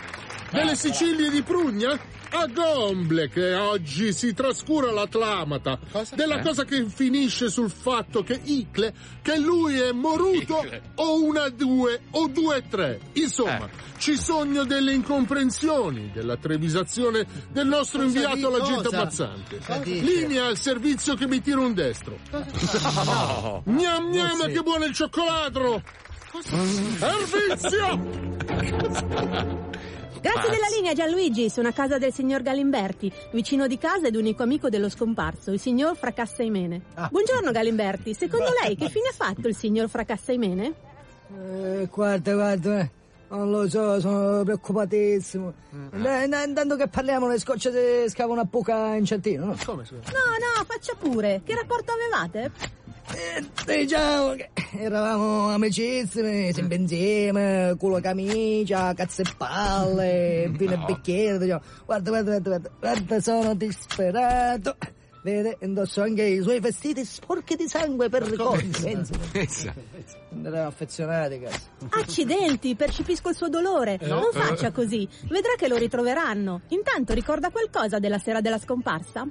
Delle Sicilie di Prugna? A Gomble che oggi si trascura la clamata della Eh? cosa che finisce sul fatto che Icle, che lui è moruto o una due o due tre. Insomma, Eh. ci sogno delle incomprensioni, della trevisazione del nostro Cosa inviato cosa? ammazzante. Cosa dice? Linea al servizio che mi tira un destro. No. Gnam gnam, che buono il cioccolato! Servizio! Grazie Pazzi. della linea Gianluigi, sono a casa del signor Galimberti, vicino di casa ed unico amico dello scomparso, il signor Fracassaimene. Ah. Buongiorno Galimberti, secondo lei che fine ha fatto il signor Fracassaimene? Eh, guarda, guarda, eh, non lo so, sono preoccupatissimo. Eh, n- Intanto che parliamo, le scocce scavano a buca in centino, no? Come scusa? No, no, faccia pure. Che rapporto avevate? Diciamo che eravamo amicissimi, sempre insieme, culo camicia, cazzo e palle, vino e bicchiere, diciamo. Guarda, guarda, guarda, guarda, guarda, sono disperato. Vede, indosso anche i suoi vestiti sporchi di sangue per ricordi. Eravamo affezionati, cazzo. Accidenti, percepisco il suo dolore. No. Non faccia così. Vedrà che lo ritroveranno. Intanto ricorda qualcosa della sera della scomparsa?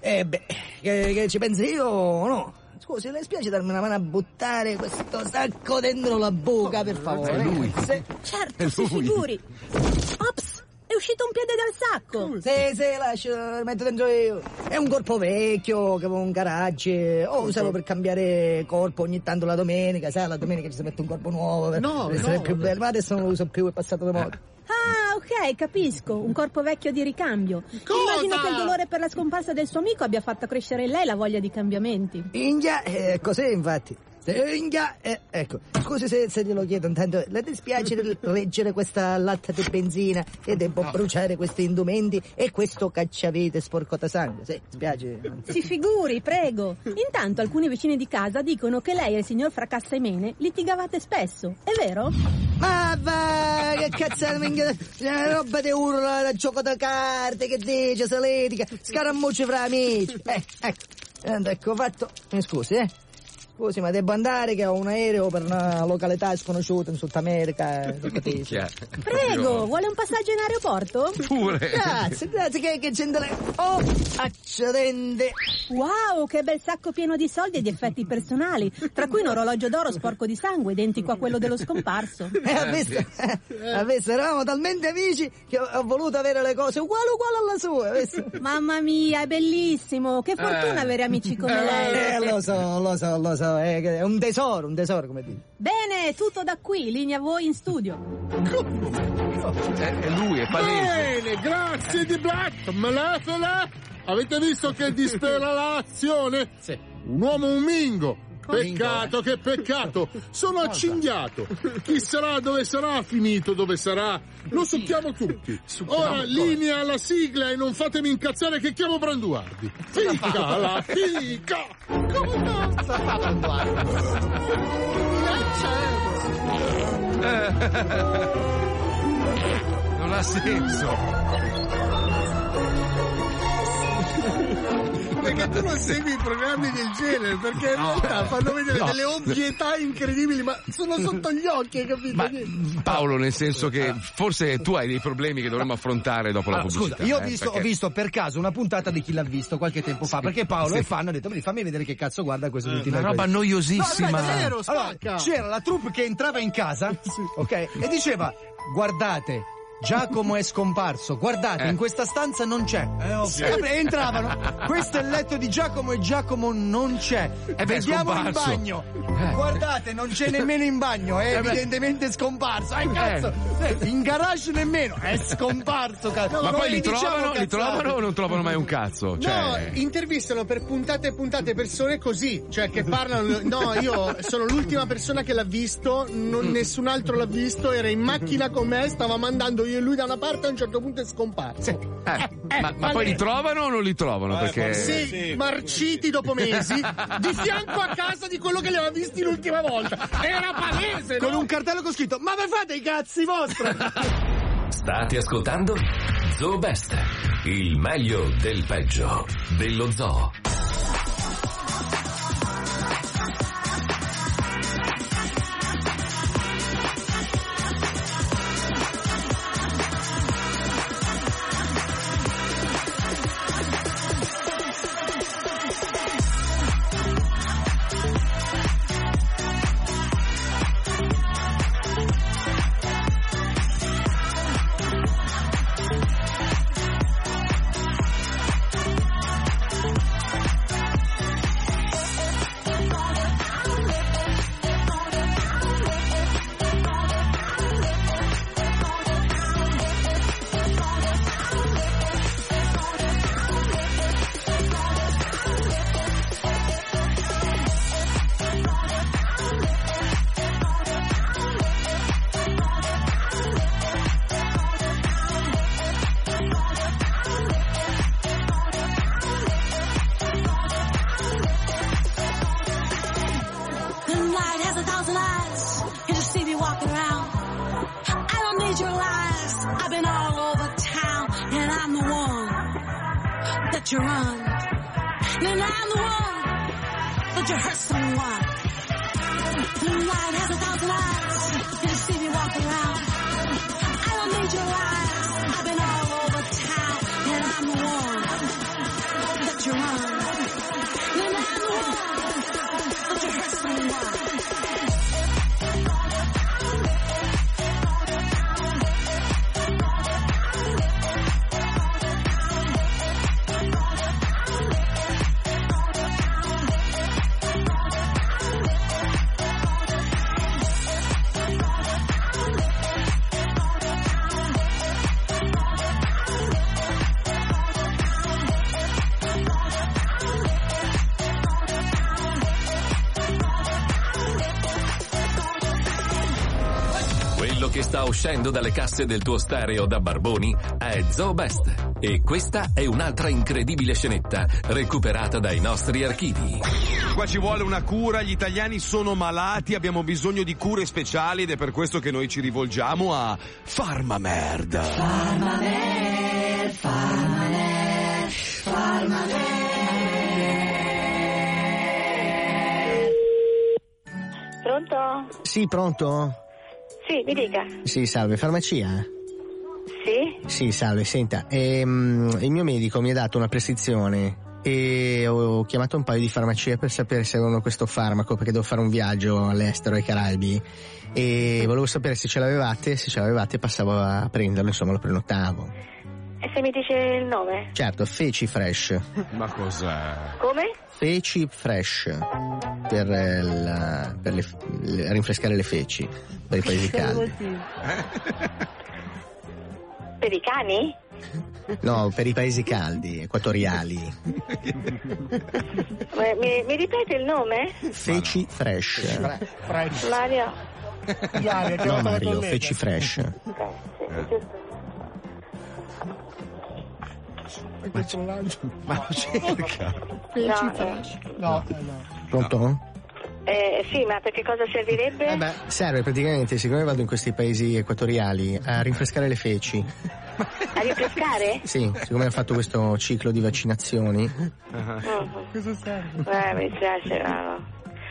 Eh beh, che, che ci pensi io o no? Scusi, le spiace darmi una mano a buttare questo sacco dentro la buca, per favore? È lui. Se- Certo, È si lui. figuri. Ops, è uscito un piede dal sacco. Sì, sì, lascio, lo metto dentro io. È un corpo vecchio che avevo un garage. O usavo per cambiare corpo ogni tanto la domenica, sai, la domenica ci si mette un corpo nuovo per, No, per essere no. più bello. Ma adesso non lo uso più, è passato da moda. Ah, ok, capisco. Un corpo vecchio di ricambio. Immagino che il dolore per la scomparsa del suo amico abbia fatto crescere in lei la voglia di cambiamenti. Inghia, è così infatti. Eh, ecco, scusi se, se glielo chiedo, intanto le dispiace di leggere questa latta di benzina e devo bruciare questi indumenti e questo cacciavite sporco da sangue, sì, spiace. Si figuri, prego. Intanto alcuni vicini di casa dicono che lei e il signor Fracassaimene litigavate spesso, è vero? Ma va, che cazzo minchia, eh, roba di urla, da gioco da carte, che dice, se litiga, scaramucci fra amici. Eh, ecco, ecco fatto, mi scusi, eh. Scusi, ma devo andare che ho un aereo per una località sconosciuta in Sud America. eh? Prego, vuole un passaggio in aeroporto? Pure. Grazie, grazie, che, che c'entra lei? Oh, accidente. Wow, che bel sacco pieno di soldi e di effetti personali, tra cui un orologio d'oro sporco di sangue, identico a quello dello scomparso. Eh, ha visto? Eh, ha visto? Eravamo talmente amici che ho, ho voluto avere le cose uguali uguali alla sua, visto? Mamma mia, è bellissimo! Che fortuna Eh. avere amici come lei. Eh, lo so, lo so, lo so, è, è un tesoro, un tesoro, come dici. Bene, tutto da qui, linea voi in studio. È, è lui, è palese. Bene, grazie di Black, Malefola. Avete visto che dispera l'azione? Sì. Un uomo un mingo. Peccato, che peccato! Sono accinghiato! Chi sarà, dove sarà, finito dove sarà? Lo sappiamo tutti! Ora linea alla sigla e non fatemi incazzare che chiamo Branduardi! Fica la fica! Come sta Non ha senso. Perché tu non segui programmi del genere, perché in No. realtà fanno vedere No. delle ovvietà incredibili, ma sono sotto gli occhi, hai capito? Ma Paolo, nel senso che forse tu hai dei problemi che dovremmo affrontare dopo la Allora, pubblicità. scusa, io ho eh, visto, perché- ho visto per caso una puntata di chi l'ha visto qualche tempo fa, perché Paolo sì. è fan, ha detto, "Vedi, fammi vedere che cazzo guarda questo Eh, una roba noiosissima. No, aspetta, Vero, allora, c'era la troupe che entrava in casa, ok, e diceva, guardate, Giacomo è scomparso, guardate, Eh. in questa stanza non c'è. ovvio. E vabbè, entravano, questo è il letto di Giacomo e Giacomo non c'è. Eh beh, Vediamo in bagno. Eh. Guardate, non c'è nemmeno in bagno, è Eh beh. evidentemente scomparso. Eh, cazzo, eh, in garage nemmeno, è scomparso, cazzo. Ma Non poi li diciamo trovano, li trovano o non trovano mai un cazzo? No, Cioè... intervistano per puntate e puntate persone così, cioè che parlano. No, io sono l'ultima persona che l'ha visto, non- Mm. nessun altro l'ha visto, era in macchina con me, stava mandando io e lui da una parte, a un certo punto è scomparso. Eh, ma, ma poi li trovano o non li trovano? Perché... Sì, marciti dopo mesi, di fianco a casa di quello che li aveva visti l'ultima volta. Era palese, Con no? un cartello con scritto, ma vi fate i cazzi vostri? State ascoltando Zoo Best, il meglio del peggio dello zoo. Uscendo dalle casse del tuo stereo da Barboni è Zoo Best. E questa è un'altra incredibile scenetta recuperata dai nostri archivi. Qua ci vuole una cura, gli italiani sono malati, abbiamo bisogno di cure speciali ed è per questo che noi ci rivolgiamo a Farmamerd. Farmaner, Farmaner, Farmaner. Pronto? Sì, pronto? Sì, mi dica. Sì, salve, farmacia? Sì? Sì, salve, senta, ehm, il mio medico mi ha dato una prescrizione e ho chiamato un paio di farmacie per sapere se avevano questo farmaco perché devo fare un viaggio all'estero ai Caraibi e volevo sapere se ce l'avevate, se ce l'avevate passavo a prenderlo, insomma lo prenotavo. E se mi dice il nome? Certo, Feci Fresh. Ma cos'è? Come? Feci Fresh per, eh, la- per le- le- rinfrescare le feci per i paesi caldi. Per i cani? No, per i paesi caldi, equatoriali. Ma- Mi, mi ripete il nome? Feci Fresh. Mario? No Mario, Feci Fresh. Ma lo cerca. No, eh, No, Pronto? eh, sì, ma per che cosa servirebbe? Eh beh, serve praticamente, siccome vado in questi paesi equatoriali, a rinfrescare le feci. A rinfrescare? Sì, siccome ho fatto questo ciclo di vaccinazioni. Cosa serve? Eh, mi dispiace, no, no.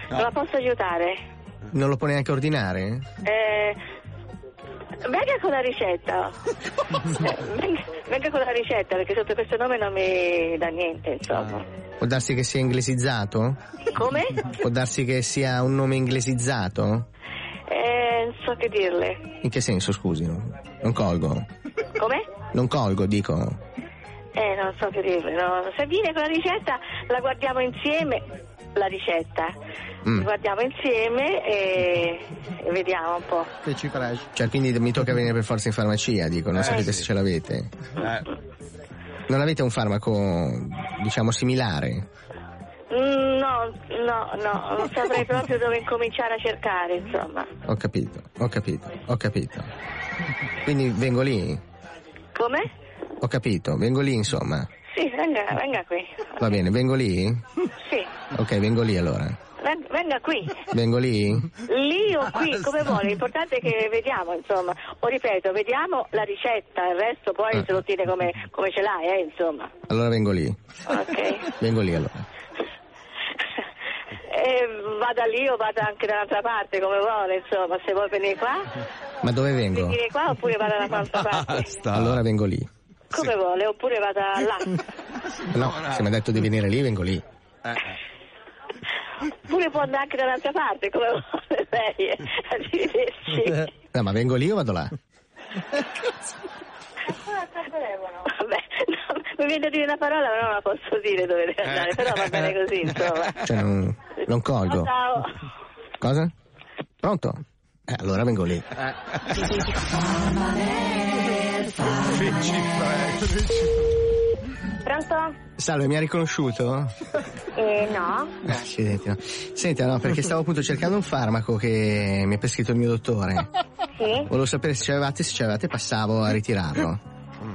Non la posso aiutare? Non lo può neanche ordinare? Eh, venga con la ricetta. Venga, venga con la ricetta, perché sotto questo nome non mi dà niente, insomma. Può darsi che sia inglesizzato? Come? Può darsi che sia un nome inglesizzato? Eh, non so che dirle. In che senso, scusi? Non colgo. Come? Non colgo, dico. Eh, non so che dirle. no. Se viene con la ricetta, la guardiamo insieme. La ricetta. Mm. Guardiamo insieme e, e vediamo un po'. Feci Fresh. Cioè, quindi mi tocca venire per forza in farmacia, dico, non Eh, sapete sì. se ce l'avete. Non avete un farmaco, diciamo, similare? Mm, No, no, no, non saprei proprio dove incominciare a cercare, insomma. Ho capito, ho capito, ho capito. Quindi vengo lì? Come? Ho capito, vengo lì insomma. Sì, venga, venga qui. Va bene, vengo lì? Sì, Ok, vengo lì allora. ven- venga qui. Vengo lì? Lì o qui, come vuole, l'importante è che vediamo, insomma. O ripeto, vediamo la ricetta, il resto poi Eh. se lo tiene come, come ce l'hai, eh, insomma. Allora vengo lì. Ok. Vengo lì allora. E vada lì o vada anche dall'altra parte, come vuole, insomma. Se vuole venire qua, Ma dove vengo? venire qua oppure vada dall'altra parte. Allora vengo lì. Come vuole, oppure vada là. No, se mi ha detto di venire lì, vengo lì. Oppure può andare anche dall'altra parte, come vuole lei. Arrivederci. No, ma vengo lì o vado là? Vabbè, no, mi viene a dire una parola, ma non la posso dire dove deve andare, però va bene così, insomma. Cioè, non, non colgo. Ciao. Cosa? Pronto? Eh, allora vengo lì. Pronto? Salve, mi ha riconosciuto? Eh, no. Accidenti, no. Senta, no, perché stavo appunto cercando un farmaco che mi ha prescritto il mio dottore. Sì? Volevo sapere se ce l'avevate, se ce l'avevate passavo a ritirarlo.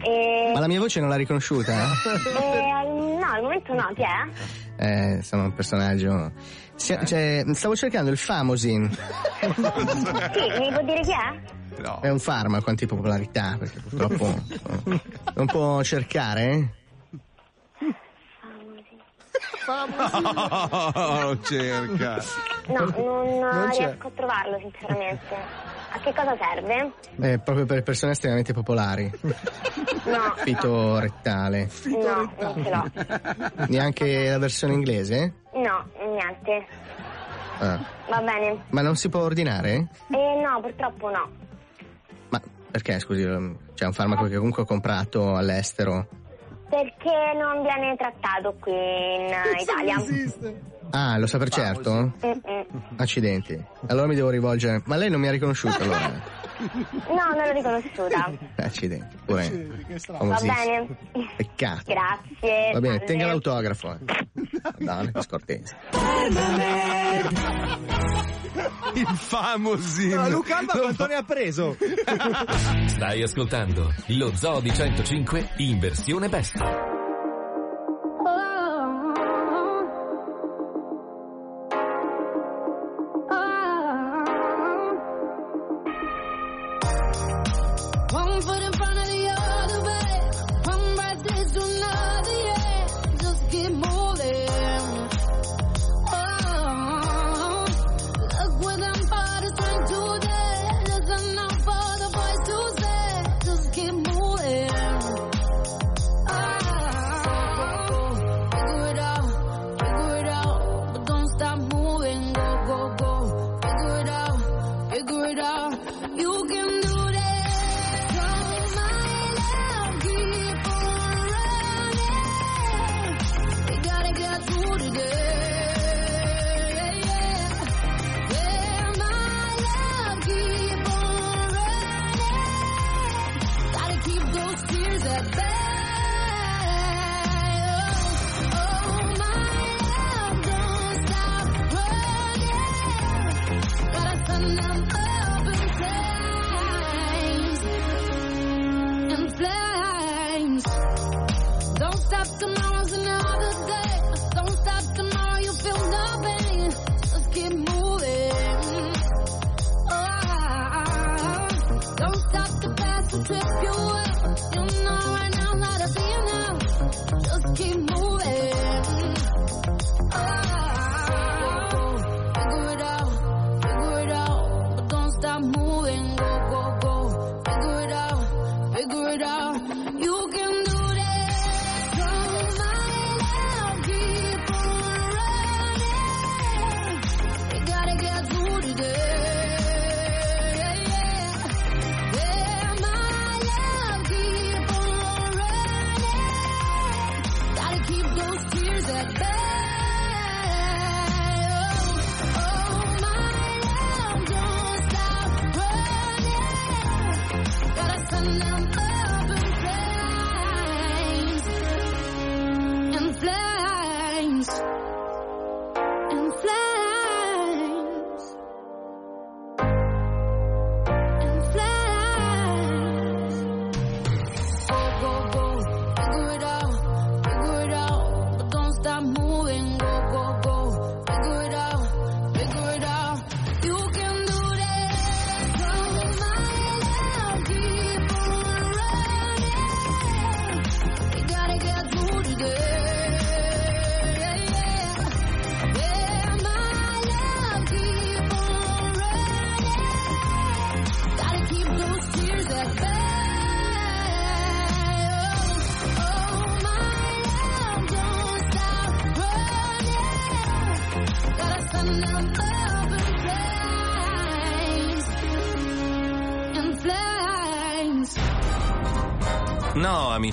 Eh, Ma la mia voce non l'ha riconosciuta? eh, no, al momento no, chi è? Eh, sono un personaggio. Si- cioè, stavo cercando il Famosin. Sì, mi può dire chi è? È un farmaco antipopolarità, perché purtroppo non può cercare. eh? Oh, cerca. No, non, Non riesco a trovarlo sinceramente. A che cosa serve? È proprio per persone estremamente popolari. No, Fito rettale. no, non ce l'ho. Neanche la versione inglese? No, niente. Ah. Va bene. Ma non si può ordinare? Eh no, purtroppo no. Ma perché, scusi, c'è un farmaco che comunque ho comprato all'estero. Perché non viene trattato qui in eh, Italia. Ah, lo sa per certo? Mm-mm. Accidenti. Allora mi devo rivolgere. Ma lei non mi ha riconosciuto allora? No, non l'ho riconosciuta. Accidenti. Pure. Va bene. Peccato. Grazie. Va bene, tenga l'autografo. eh. Madonna, che scortese. Il famosissimo. No, Luca Alba quanto ne ha preso? Stai ascoltando lo Zoo di 105 in versione bestia.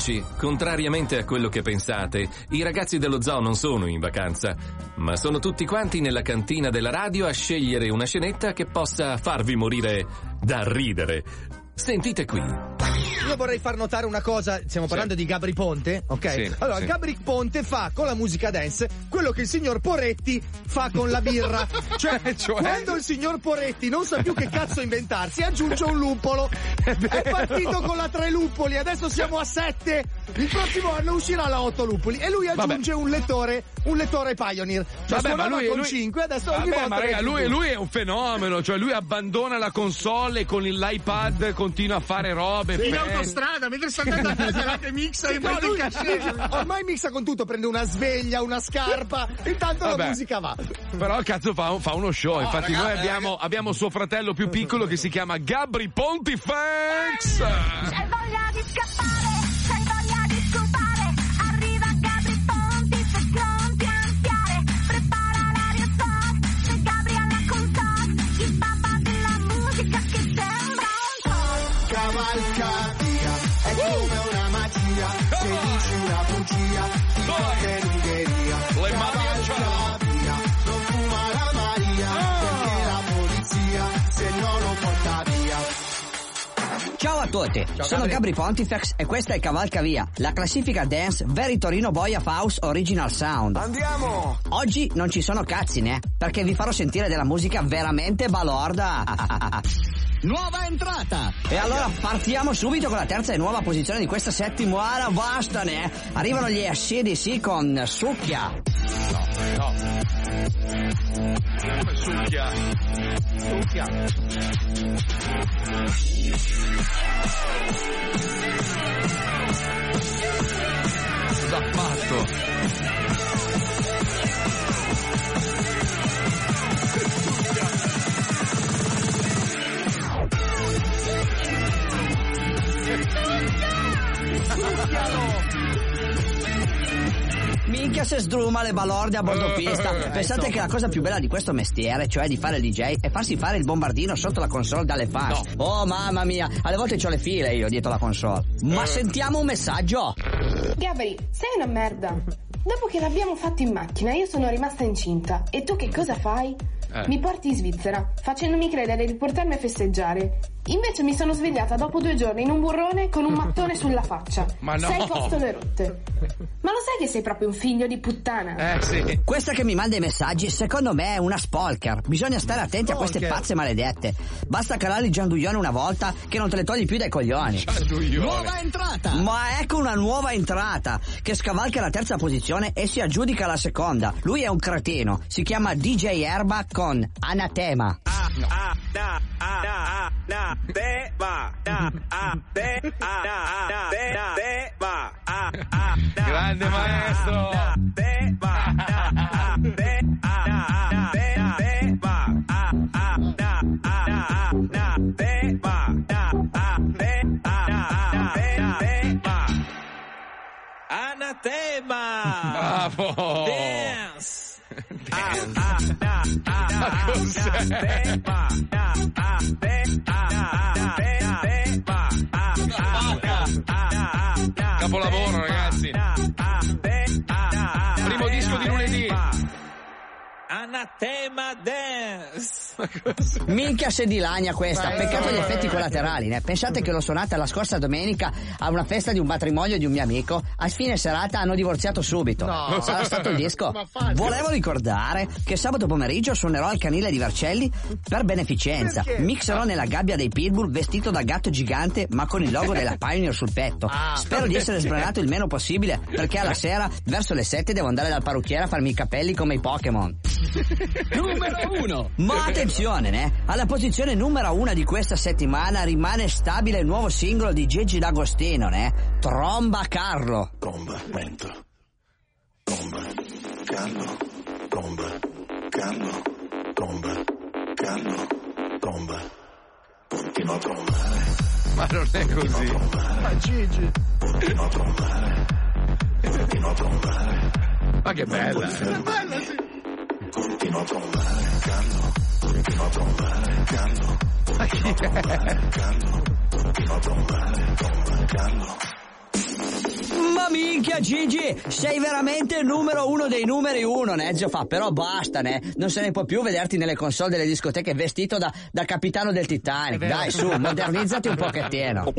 Amici, contrariamente a quello che pensate, i ragazzi dello zoo non sono in vacanza, ma sono tutti quanti nella cantina della radio a scegliere una scenetta che possa farvi morire da ridere. Sentite qui. Io vorrei far notare una cosa, stiamo parlando di Gabri Ponte, ok? Sì, allora, sì. Gabri Ponte fa con la musica dance quello che il signor Poretti fa con la birra. cioè, quando il signor Poretti non sa più che cazzo inventarsi, aggiunge un luppolo. È partito con la tre luppoli, adesso siamo a sette. Il prossimo anno uscirà la otto luppoli e lui aggiunge un lettore, un lettore Pioneer. Cioè, Vabbè, ma lui, con lui- 5, adesso ogni Vabbè, volta ma raga, lui, lui è un fenomeno, cioè lui abbandona la console con l'iPad continua a fare robe. Fino autostrada, mentre sta andando a casa che mixa i Ma modi lui- cascese. Ormai mixa con tutto, prende una sveglia, una scarpa, intanto la Vabbè. musica va. Però cazzo fa, fa uno show. No, Infatti, ragazzi, noi abbiamo, abbiamo suo fratello più piccolo che si chiama Gabri Pontifex. C'hai voglia di scappare, c'hai voglia di scopare. Ciao a tutti, sono Gabri Pontifex e questa è Cavalcavia, la classifica dance Very Torino Boy of House Original Sound. Andiamo! Oggi non ci sono cazzi, né? Perché vi farò sentire della musica veramente balorda. Nuova entrata! E allora partiamo subito con la terza e nuova posizione di questa settimana, basta ne! Arrivano gli ACDC con Succhia. No. Come succhia? Succhia. Cosa ha fatto? Minchia se sdruma le balorde a bordo pista. Pensate che la cosa più bella di questo mestiere, cioè di fare il DJ, è farsi fare il bombardino sotto la console dalle fans. Oh mamma mia, alle volte ho le file io dietro la console. Ma sentiamo un messaggio. Gabri, sei una merda. Dopo che l'abbiamo fatto in macchina, io sono rimasta incinta. E tu che cosa fai? Eh. Mi porti in Svizzera, facendomi credere di portarmi a festeggiare. Invece mi sono svegliata dopo due giorni in un burrone con un mattone sulla faccia. Ma no. Sei costole rotte. Ma lo sai che sei proprio un figlio di puttana? Eh, Questa che mi manda i messaggi, secondo me è una spolker. Bisogna stare attenti a queste pazze maledette. Basta calare il gianduglione una volta che non te le togli più dai coglioni. Nuova entrata! Ma ecco una nuova entrata che scavalca la terza posizione e si aggiudica la seconda. Lui è un cretino, si chiama DJ Erba con Anatema. a da a da a da de va da a de a da a da de de va a a da grande maestro da de va da a de a da a de de va a a da a da a da de va da a de a da a de de va anatema bravo dance Capolavoro, ragazzi. Primo disco di lunedì. Anatema Dance! Minchia se dilania questa, Ma peccato gli effetti collaterali, né? Pensate che l'ho suonata la scorsa domenica a una festa di un matrimonio di un mio amico, a fine serata hanno divorziato subito. No. Sarà stato il disco? Volevo ricordare che sabato pomeriggio suonerò al canile di Vercelli per beneficenza. Perché? Mixerò nella gabbia dei Pitbull vestito da gatto gigante ma con il logo della Pioneer sul petto. Ah. Spero di essere sbranato il meno possibile perché alla sera, verso le 7, devo andare dal parrucchiere a farmi i capelli come i Pokémon. Numero uno. Ma attenzione, né? Alla posizione numero uno di questa settimana rimane stabile il nuovo singolo di Gigi D'Agostino, né? Tromba Carlo. Tromba, lento. Tromba, Carlo. Tromba, Carlo. Tromba, Carlo. Tromba. Continua a trombare. Ma non è così. Ma Gigi. Continua a trombare. Continua a trombare. Ma che bella. Bella, sì. Continua a trombare, Carlo. Continua a trombare, Carlo. Continua a trombare, Carlo. Continua a trombare, tromba, Carlo. Ma minchia Gigi, sei veramente il numero uno dei numeri uno, Nezio fa, però basta, ne? Non se ne può più vederti nelle console delle discoteche vestito da, da capitano del Titanic. Dai, su, modernizzati un pochettino.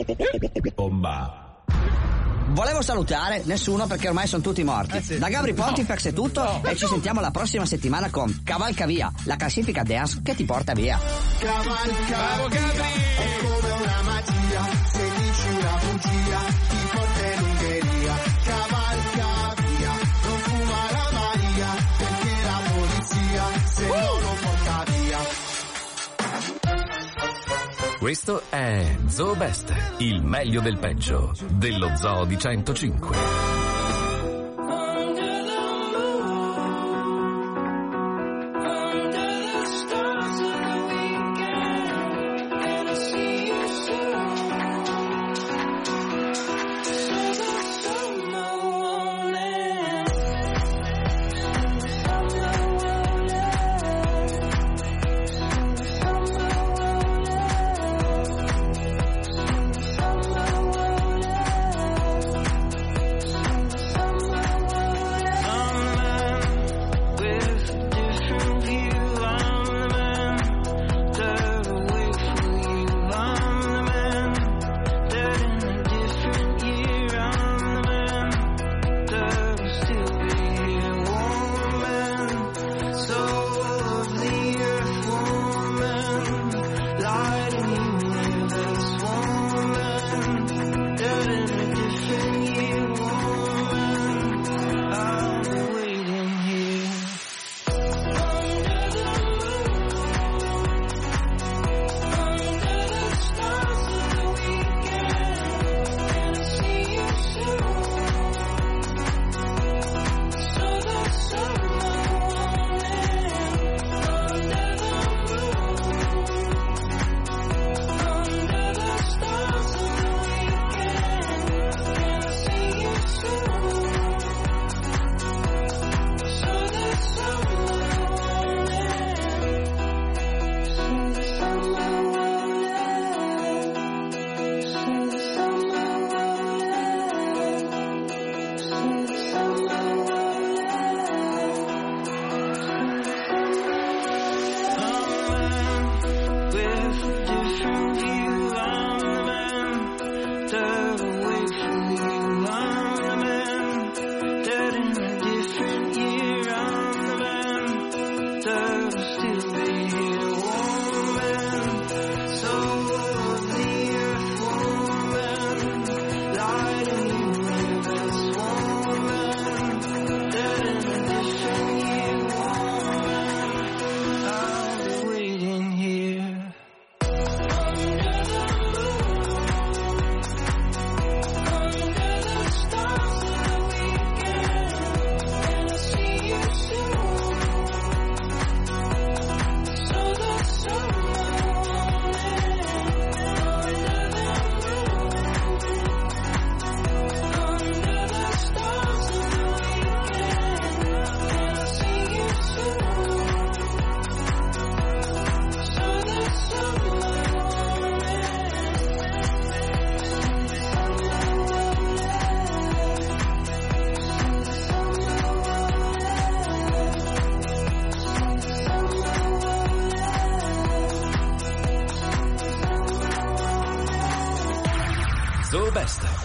Bomba. Volevo salutare nessuno perché ormai sono tutti morti. Da Gabri Pontifex è tutto e ci sentiamo la prossima settimana con Cavalca Via, la classifica dance che ti porta via. Bravo Gabri! È come una magia, se dici una bugia, ti porta in Ungheria. Cavalca Questo è Zoo Best, il meglio del peggio dello Zoo di 105.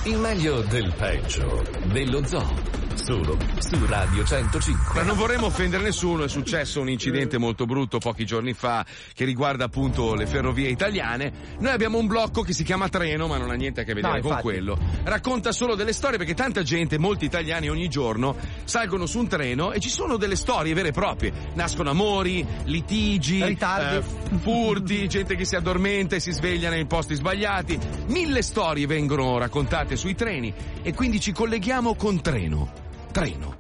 Il meglio del peggio dello zoo. Solo su Radio 105. Ma non vorremmo offendere nessuno, è successo un incidente molto brutto pochi giorni fa che riguarda appunto le ferrovie italiane. Noi abbiamo un blocco che si chiama Treno, ma non ha niente a che vedere No, con quello. Racconta solo delle storie perché tanta gente, molti italiani ogni giorno salgono su un treno e ci sono delle storie vere e proprie. Nascono amori, litigi, Ritardi. eh, furti, gente che si addormenta e si sveglia nei posti sbagliati. Mille storie vengono raccontate sui treni e quindi ci colleghiamo con Treno. Treno.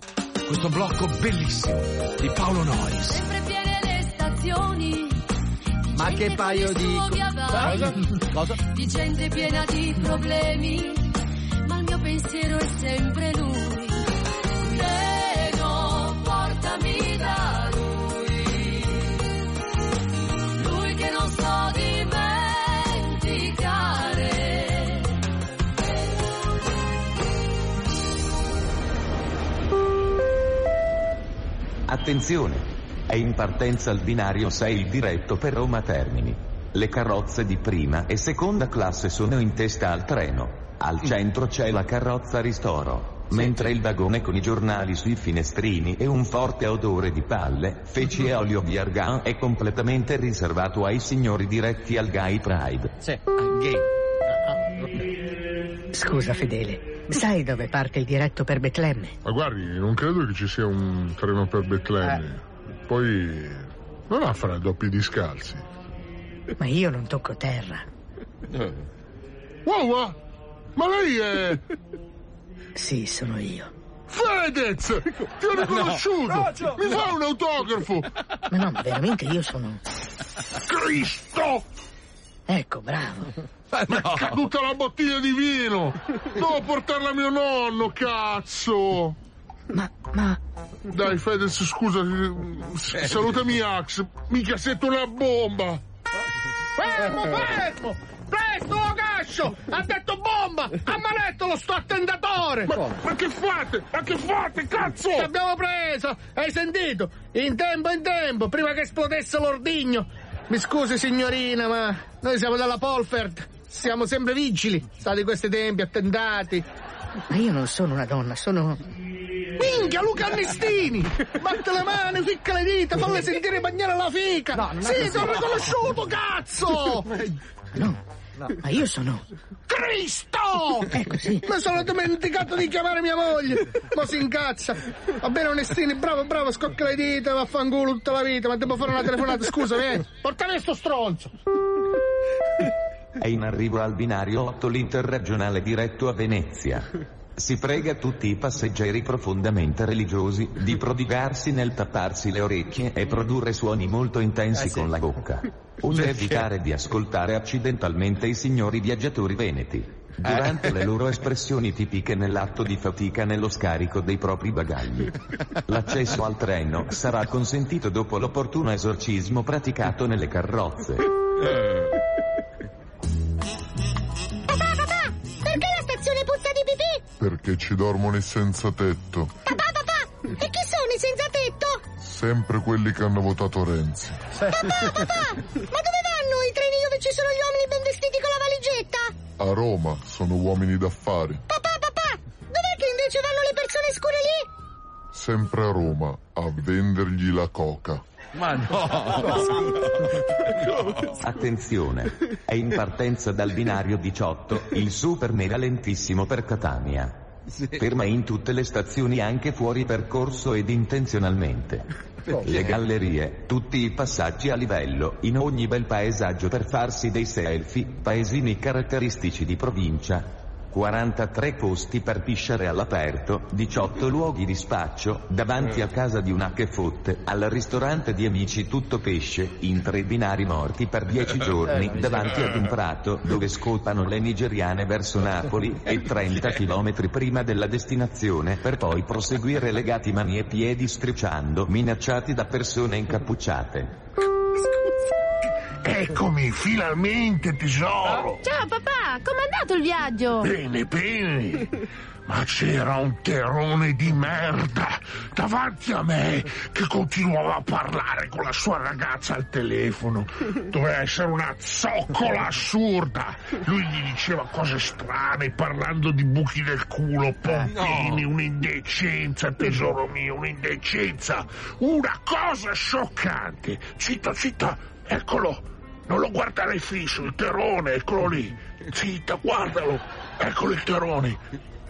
Questo blocco bellissimo di Paolo Nois. Sempre piene le stazioni. Ma che paio di. avai. Cosa? Di gente piena di problemi. Pensiero è sempre lui. Treno, portami da lui. Lui che non so dimenticare. Attenzione! È in partenza il binario 6 diretto per Roma Termini. Le carrozze di prima e seconda classe sono in testa al treno. Al centro c'è la carrozza ristoro, mentre il vagone con i giornali sui finestrini e un forte odore di palle, feci e olio di argan è completamente riservato ai signori diretti al Gay Pride. Sì, Scusa Fedele, sai dove parte il diretto per Betlemme? Ma guardi, non credo che ci sia un treno per Betlemme. Poi non ha freddo a piedi scalzi. Ma io non tocco terra. Wow, ma lei è... Sì, sono io. Fedez! Ti ho riconosciuto! Mi fa un autografo! Ma no, ma veramente io sono. Cristo! Ecco, bravo. Ma è caduta la bottiglia di vino! Devo portarla a mio nonno, cazzo! Ma, ma... Dai, Fedez, scusa, salutami Ax. Mica siete una bomba! Fermo, fermo! Presto, Gascio! Ha detto bomba! Ammanettolo sto attendatore! Ma, ma che fate? Ma che fate, cazzo? Ti abbiamo preso! Hai sentito? In tempo, in tempo, prima che esplodesse l'ordigno! Mi scusi, signorina, ma noi siamo della Polfert. Siamo sempre vigili. Sa di questi tempi, attentati. Ma io non sono una donna, sono. Minchia, Luca Annestini! Batte le mani, ficca le dita, falle sentire bagnare la fica! No, sì, ti ho riconosciuto, cazzo! No, ma io sono. Cristo! Ecco, sì. Mi sono dimenticato di chiamare mia moglie! Ma si incazza! Va bene, Onestini, bravo, bravo, scocca le dita, vaffanculo tutta la vita, ma devo fare una telefonata, scusa, vieni! Porta via sto stronzo! È in arrivo al binario 8 l'interregionale diretto a Venezia. Si prega tutti i passeggeri profondamente religiosi di prodigarsi nel tapparsi le orecchie e produrre suoni molto intensi con la bocca. Onde Perché? evitare di ascoltare accidentalmente i signori viaggiatori veneti. Durante le loro espressioni tipiche nell'atto di fatica nello scarico dei propri bagagli. L'accesso al treno sarà consentito dopo l'opportuno esorcismo praticato nelle carrozze. Papà, Perché ci dormono i senza tetto. Papà, papà, e chi sono i senza tetto? Sempre quelli che hanno votato Renzi. Papà, papà, ma dove vanno i treni dove ci sono gli uomini ben vestiti con la valigetta? A Roma sono uomini d'affari. Papà, papà, dov'è che invece vanno le persone scure lì? Sempre a Roma a vendergli la coca. Ma no! Attenzione, è in partenza dal binario 18 il super mega lentissimo per Catania. Ferma in tutte le stazioni anche fuori percorso ed intenzionalmente. Le gallerie, tutti i passaggi a livello, in ogni bel paesaggio per farsi dei selfie, paesini caratteristici di provincia. 43 posti per pisciare all'aperto, 18 luoghi di spaccio, davanti a casa di una che fotte, al ristorante di amici tutto pesce, in tre binari morti per 10 giorni, davanti ad un prato dove scopano le nigeriane verso Napoli e 30 chilometri prima della destinazione per poi proseguire legati mani e piedi strisciando, minacciati da persone incappucciate. Eccomi, finalmente tesoro! Ciao papà, com'è andato il viaggio? Bene, bene. Ma c'era un terrone di merda davanti a me che continuava a parlare con la sua ragazza al telefono. Doveva essere una zoccola assurda. Lui gli diceva cose strane parlando di buchi del culo, pompini, un'indecenza, tesoro mio, un'indecenza. Una cosa scioccante. Zitta, zitta, eccolo. Non lo guardare fisso, il terrone, eccolo lì. Zitta, guardalo. Eccolo il terrone.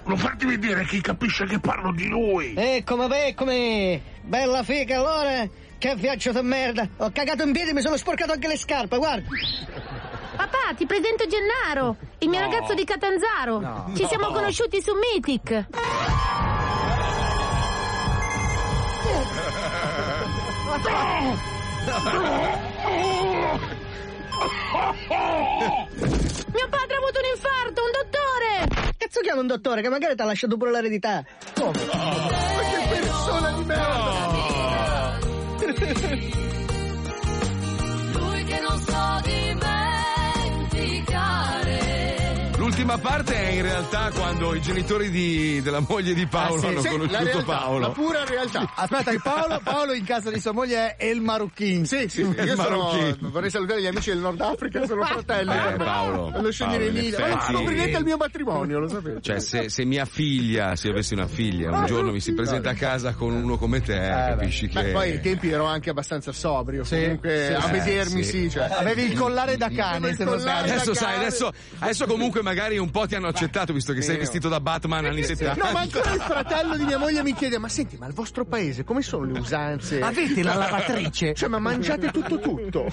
Non farti vedere chi capisce che parlo di lui. Eccomi, eccomi! Bella figa allora! Che viaggio di merda! Ho cagato in piedi e mi sono sporcato anche le scarpe, guarda! Papà, ti presento Gennaro, il mio No. ragazzo di Catanzaro. No. Ci siamo No. conosciuti su Mythic. Mio padre ha avuto un infarto, un dottore! Cazzo chiama un dottore che magari ti ha lasciato pure l'eredità? Come? Ma che persona di merda! L'ultima parte è in realtà quando i genitori di- della moglie di Paolo Ah, sì, hanno sì, conosciuto la realtà, Paolo. La pura realtà. Aspetta, che Paolo, Paolo in casa di sua moglie è El Marucchin. Sì, sì, Il io sono, vorrei salutare gli amici del Nord Africa, sono fratelli. Eh, per me. Paolo, in in Emilia. Ma prendete il mio matrimonio, lo sapete. Cioè, se, se mia figlia, se io avessi una figlia, un Ah, giorno mi si presenta a casa con uno come te, capisci che. Beh, poi ai tempi ero anche abbastanza sobrio. comunque sì, a sì. vedermi, Eh, sì. sì. cioè. Avevi il collare da cane, se non sbaglio. Adesso sai, adesso, adesso comunque magari un po' ti hanno accettato visto che sei vestito da Batman anni 70. No, ma ancora il fratello di mia moglie mi chiede: Ma senti, ma al vostro paese come sono le usanze? Avete la lavatrice? Cioè, ma mangiate tutto tutto.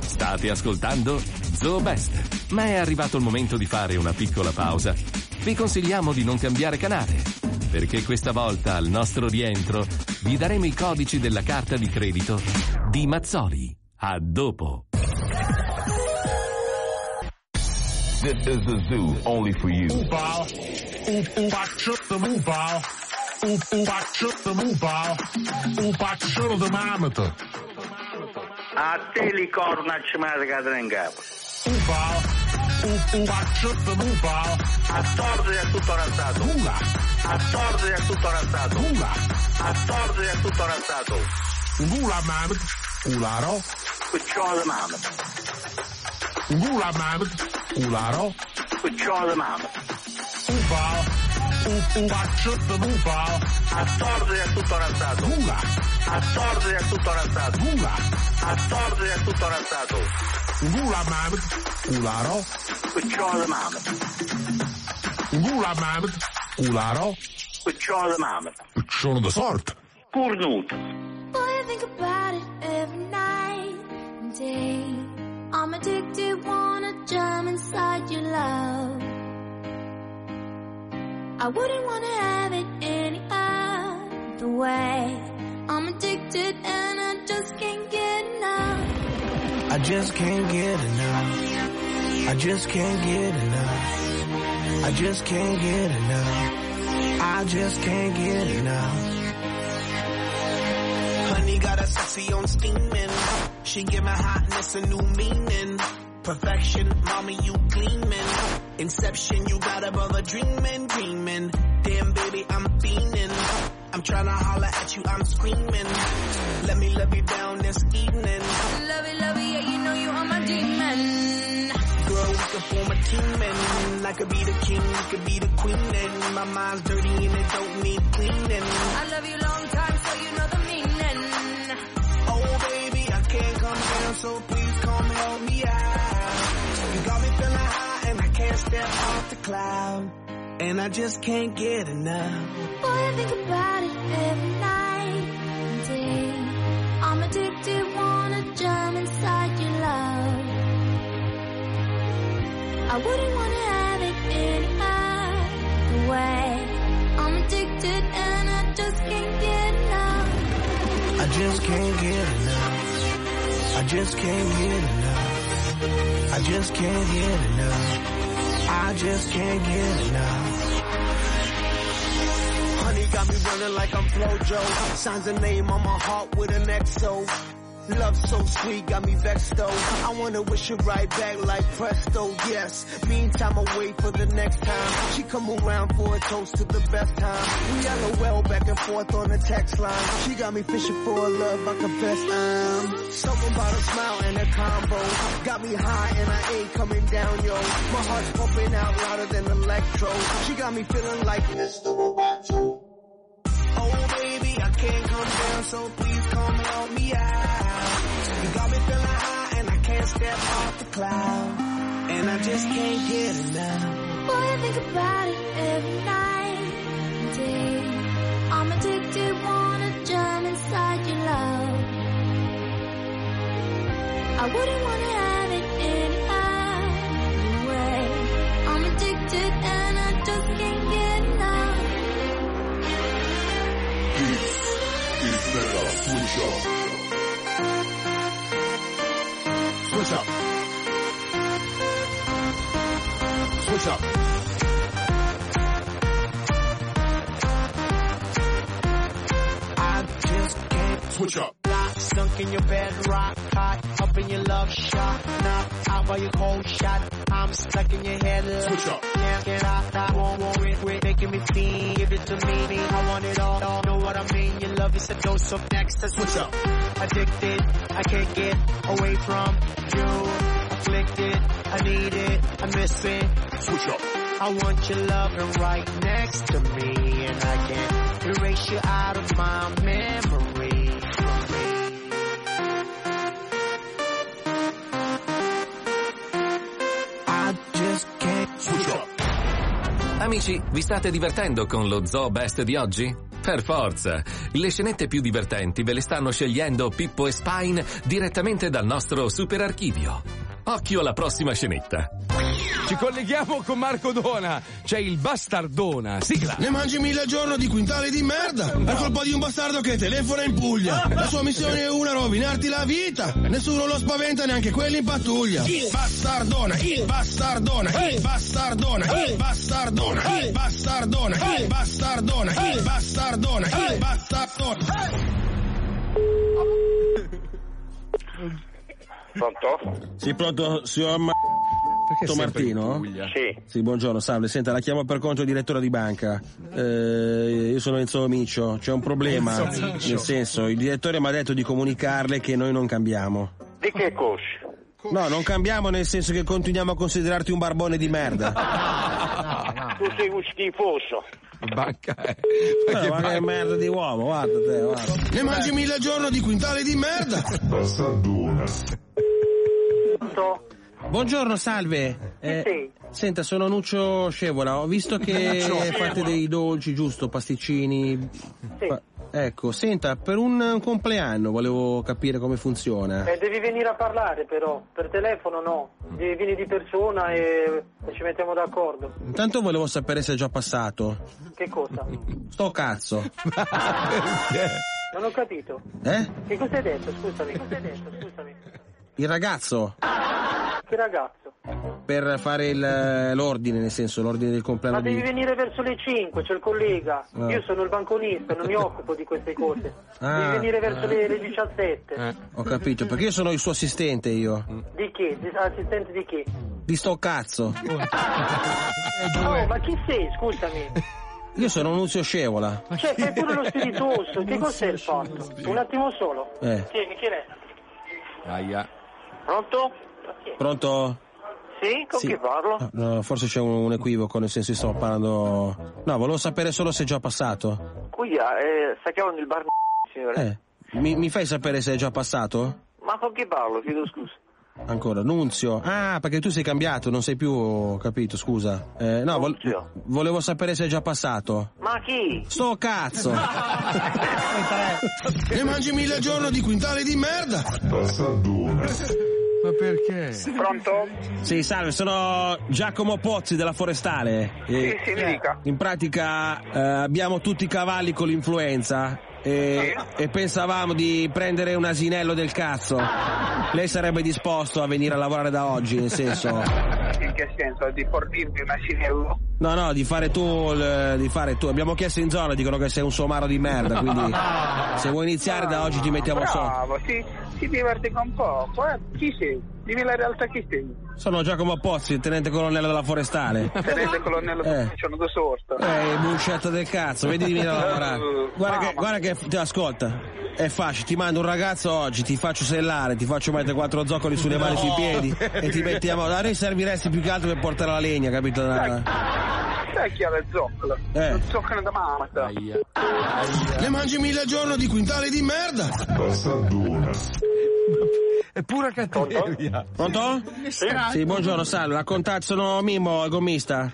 State ascoltando Zoo Best. Ma è arrivato il momento di fare una piccola pausa. Vi consigliamo di non cambiare canale, perché questa volta al nostro rientro vi daremo i codici della carta di credito di Mazzoli. A dopo. This is the zoo, only for you. Oepal. Oepaccio de moepal. Oepaccio de moepal. Oepaccio de mamete. A te li corna ci marca in capo. Oepal. Oepaccio de moepal. A torto è tutto razzato. Ula. A torto è tutto razzato. Ula. A torto è tutto razzato. Ula mamet. Ularo. Cucciolo di Gula Mammoth, Kularo, Charlie Mammoth. Ubal, Ubacet de Ubal, a torre é tutoratado. Gula, a torre é tutoratado. Gula, a torre é tutoratado. Gula Mammoth, Kularo, Charlie Mammoth. Gula Mammoth, Kularo, Charlie Mammoth. Piccione de sorte. Cornuto. Boy, I think about it every night and day. I'm addicted, wanna jump inside your love. I wouldn't wanna have it any other way. I'm addicted and I just can't get enough. I just can't get enough. I just can't get enough. I just can't get enough. I just can't get enough. Honey got a sexy on steaming. She give my hotness a new meaning. Perfection, mommy, you gleaming. Inception, you got a brother dreaming, dreaming. Damn, baby, I'm fiending. I'm trying to holler at you, I'm screaming. Let me love you down this evening. Love it, love it, yeah, you know you are my demon. Girl, we could form a team and I could be the king, you could be the queen and my mind's dirty and it don't need cleaning. I love you long time, so you know the so please come help me out. You got me feeling high and I can't step off the cloud. And I just can't get enough. Boy, I think about it every night and day. I'm addicted, wanna jump inside your love. I wouldn't wanna have it any other way. I'm addicted and I just can't get enough. I just can't get enough. I just can't get enough. I just can't get enough. I just can't get enough. Honey got me running like I'm Flojo. Signs a name on my heart with an XO. Love so sweet, got me vexed though. I wanna wish it right back like presto, yes. Meantime, I wait for the next time. She come around for a toast to the best time. We LOL back and forth on the text line. She got me fishing for a love, I confess I'm. Something about a smile and a combo. Got me high and I ain't coming down, yo. My heart's pumping out louder than electro. She got me feeling like Mr. Oh baby, I can't come down, so please come help me out. Step off the cloud. And I just can't get enough. Boy, I think about it every night and day. I'm addicted, wanna jump inside your love. I wouldn't wanna Switch Up. Switch Up. I just can't Switch Up. Lock, sunk in your bed, rock hot, up in your love shot, knock out by your cold shot. I'm stuck in your head, Switch up. Can't get out, I won't worry, quit making me feel. Give it to me, I want it all, all. Know what I mean? Your love is a dose of next. Switch up. Addicted, I can't get away from you. Afflicted, I need it, I miss it. Switch up. I want your loving right next to me, and I can't erase you out of my memory. Amici, vi state divertendo con lo Zoo Best di oggi? Per forza! Le scenette più divertenti ve le stanno scegliendo Pippo e Spine direttamente dal nostro super archivio. occhio alla prossima scenetta. Ci colleghiamo con Marco Dona. C'è il bastardona. Sigla. Ne mangi mille al giorno di quintali di merda per colpa di un bastardo che telefona in Puglia. La sua missione è una, rovinarti la vita. Nessuno lo spaventa, neanche quelli in pattuglia. Il bastardona, il bastardona, il bastardona, il bastardona, il bastardona, il bastardona, il bastardona, il bastardona. Pronto? Sì, pronto, signor Ma... sempre Martino? Sì. Sì, buongiorno, salve. Senta, la chiamo per conto direttore di banca. Eh, io sono Enzo Miccio, c'è un problema. Nel senso, il direttore mi ha detto di comunicarle che noi non cambiamo. Di che cosci? No, non cambiamo nel senso che continuiamo a considerarti un barbone di merda. Tu sei un schifoso. Banca è. Eh, ma che merda di uomo, guarda te, guarda. Ne mangi mille al giorno di quintali di merda. Bastardona. Buongiorno, salve. Eh, senta, sono Nuccio Scevola. Ho visto che fate dei dolci, giusto? Pasticcini. Pa- ecco, senta, per un, un compleanno volevo capire come funziona. Eh, devi venire a parlare però, per telefono no, devi venire di persona e, ci mettiamo d'accordo. Intanto volevo sapere se è già passato. Che cosa? Sto cazzo. Non ho capito. Eh? Che cosa hai detto? Scusami. Cosa hai detto? Scusami. Il ragazzo. Che ragazzo? Per fare il- l'ordine, nel senso, l'ordine del compleanno Ma devi di... venire verso le 5, c'è il collega. Ah. Io sono il banconista, non mi occupo di queste cose. Ah. Devi venire verso le, le 17. Ho capito, perché io sono il suo assistente io. Di chi? Di- assistente di chi? Di sto cazzo. Oh, ma chi sei? Scusami. Io sono Nunzio Scevola. Cioè, fai pure lo spiritoso. Che cos'è il fatto? Un attimo solo. Eh. Tieni, chi è? Aia. Pronto? Pronto? Sì, con Sì. chi parlo? No, forse c'è un, un equivoco, nel senso che sto parlando... No, volevo sapere solo se è già passato. Qui eh, sta chiamando il bar signore. Eh, mi, mi fai sapere se è già passato? Ma con chi parlo? Chiedo scusa. Ancora, Nunzio. Ah, perché tu sei cambiato, non sei più... capito, scusa. Eh, no, vol- volevo sapere se è già passato. Ma chi? Sto cazzo! Ne mangi mille al giorno di quintali di merda. Bastardona. Ma perché? Pronto? Sì, salve, sono Giacomo Pozzi della Forestale. E- Sì, sì, mi dica. In pratica eh, abbiamo tutti i cavalli con l'influenza e, e pensavamo di prendere un asinello del cazzo. Lei sarebbe disposto a venire a lavorare da oggi, nel senso... In che senso? Di fornirmi un asinello? No, no, di fare tu, di fare tu. Abbiamo chiesto in zona, dicono che sei un somaro di merda, quindi se vuoi iniziare da oggi ti mettiamo sotto. Bravo, si, si diverte con poco. Eh? Chi sei? Dimmi la realtà chi sei. Sono Giacomo Pozzi, tenente colonnello della Forestale. Tenente colonnello Eh. sono da sorta. Eh, buscetta del cazzo, vedi di venire a lavorare. Guarda che, guarda che, ti ascolta. È facile, ti mando un ragazzo oggi, ti faccio sellare, ti faccio mettere quattro zoccoli sulle mani e sui piedi e ti mettiamo. A noi serviresti più che altro per portare la legna, capito? Sai chi ha le zoccole? Eh. Le zoccole da mamma. Ne mangi mille al giorno di quintali di merda. Bastardona. È pura cattiveria. Pronto? Sì, buongiorno, salve. Raccontate, sono Mimmo, il gommista.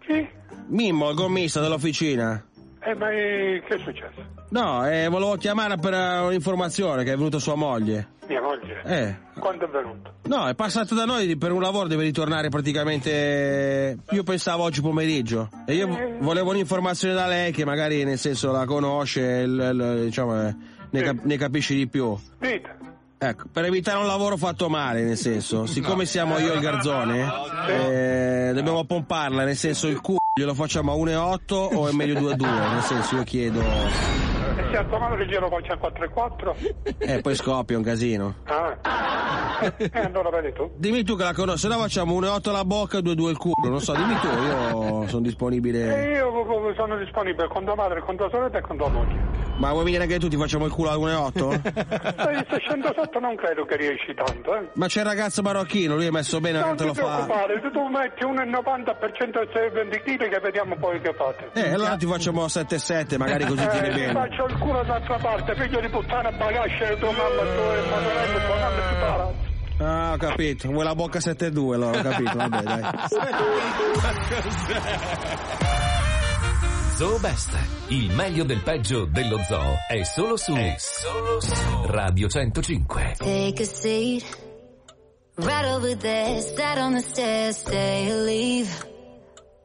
Chi? Mimmo, il gommista dell'officina. Eh, ma eh, che è successo? No, eh, volevo chiamare per eh, un'informazione che è venuta sua moglie. Mia moglie? Eh. Quando è venuto? No, è passato da noi per un lavoro, deve ritornare praticamente. Io pensavo oggi pomeriggio. E io Eh. volevo un'informazione da lei che magari nel senso la conosce, il- il- diciamo, eh, ne, cap- ne capisce di più. Dite. Ecco, per evitare un lavoro fatto male, nel senso, siccome siamo io e il garzone, eh, dobbiamo pomparla, nel senso il culo glielo facciamo a 1,8 o è meglio 2,2, nel senso io chiedo... E se a tua mano giro faccia 4 e 4? Eh, poi scoppia un casino. Ah. E allora vedi tu? Dimmi tu che la conosci, se no facciamo 1,8 alla bocca e 2,2 il culo, non so, dimmi tu, io sono E disponibile. io sono disponibile con tua madre, con tua sorella e con tua moglie. Ma vuoi venire anche tu, ti facciamo il culo a 1,8? Stai 608 non credo che riesci tanto, eh. Ma c'è il ragazzo marocchino, lui è messo bene, Non te ti lo fa. preoccupare, se tu metti 1,90% e 20 kg che vediamo poi che fate. Eh, allora ti facciamo 7,7, magari così tieni Eh, ti bene. faccio il culo d'altra parte, figlio di puttana bagasce tua mamma, tua e tua mamma tua ragazza. Ah, ho capito. Vuoi la bocca 7,2 allora, ho capito, vabbè, dai. Zoo Best, il meglio del peggio dello zoo è solo su, è solo su Radio 105. Take a seat, Right over there, sat on the stairs, stay or leave.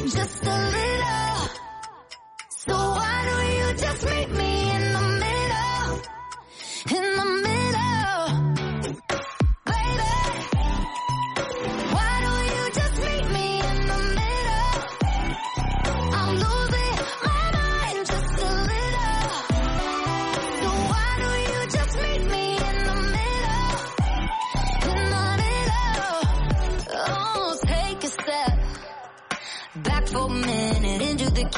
just a little. So why don't you just meet me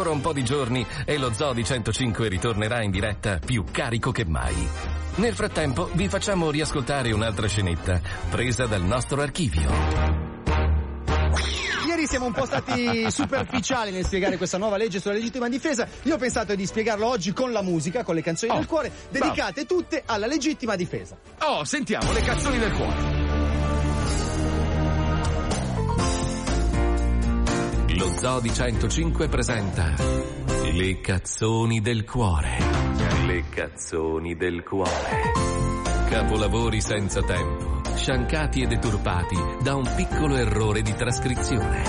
Ancora un po' di giorni e lo Zoo di 105 ritornerà in diretta più carico che mai. Nel frattempo vi facciamo riascoltare un'altra scenetta presa dal nostro archivio. Ieri siamo un po' stati superficiali nel spiegare questa nuova legge sulla legittima difesa. Io ho pensato di spiegarlo oggi con la musica, con le canzoni del cuore, dedicate tutte alla legittima difesa. Oh, sentiamo le canzoni del cuore. Lo Zoo di 105 presenta Le cazzoni del cuore. Le cazzoni del cuore. Capolavori senza tempo, sciancati e deturpati da un piccolo errore di trascrizione.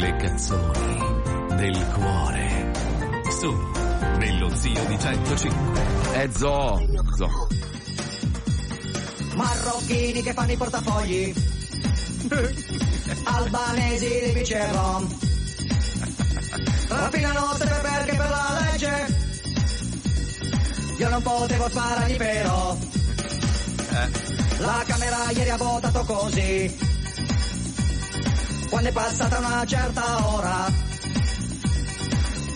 Le cazzoni del cuore. Su, nello Zio di 105. È Zoo. Zoo. Marocchini che fanno i portafogli. Albanesi di Vicerro. Rapinano sempre perché per la legge. Io non potevo sparargli però. La Camera ieri ha votato così. Quando è passata una certa ora.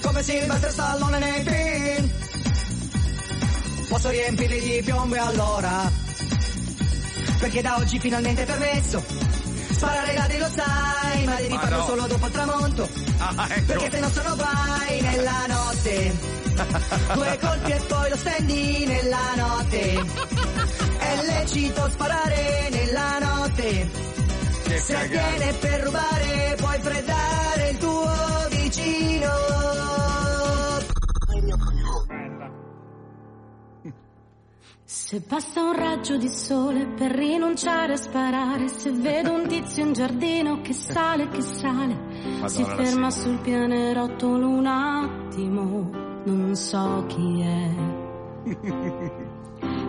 Come Silvestre Stallone nei film. Posso riempirli di piombo e allora. Perché da oggi finalmente è permesso. Sparare i ladri lo sai, ma devi Ma farlo no. solo dopo il tramonto. Ah, ecco. Perché se no sono guai nella notte. Due colpi e poi lo stendi nella notte. È lecito sparare nella notte. Che Se viene per rubare Se basta un raggio di sole per rinunciare a sparare, se vedo un tizio in giardino che sale, che sale, si Madonna, la ferma sul pianerottolo un attimo, non so chi è.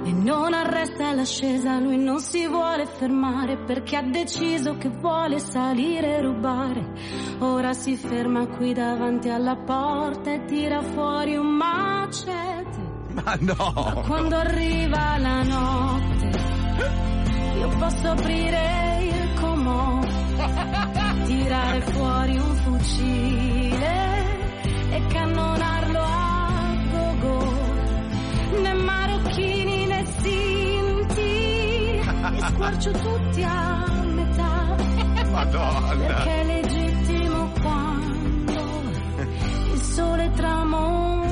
E non arresta l'ascesa, lui non si vuole fermare perché ha deciso che vuole salire e rubare. Ora si ferma qui davanti alla porta e tira fuori un macete. Ma no! Quando arriva la notte, io posso aprire il comò, tirare fuori un fucile e cannonarlo a go-go. Né marocchini né sinti, li squarcio tutti a metà. Madonna! Perché è legittimo quando il sole tramonterà.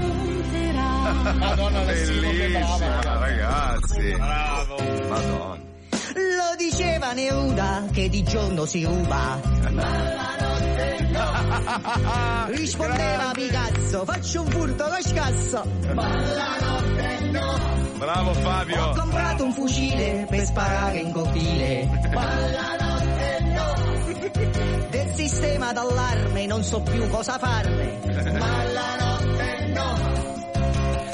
Madonna, bellissima, ragazzi. Bravo. Madonna. Lo diceva Neruda che di giorno si ruba. Rispondeva Picasso, faccio un furto, lo scasso. Bravo Fabio. Ho comprato un fucile per sparare in cortile. Del sistema d'allarme non so più cosa farne. Ma la notte no.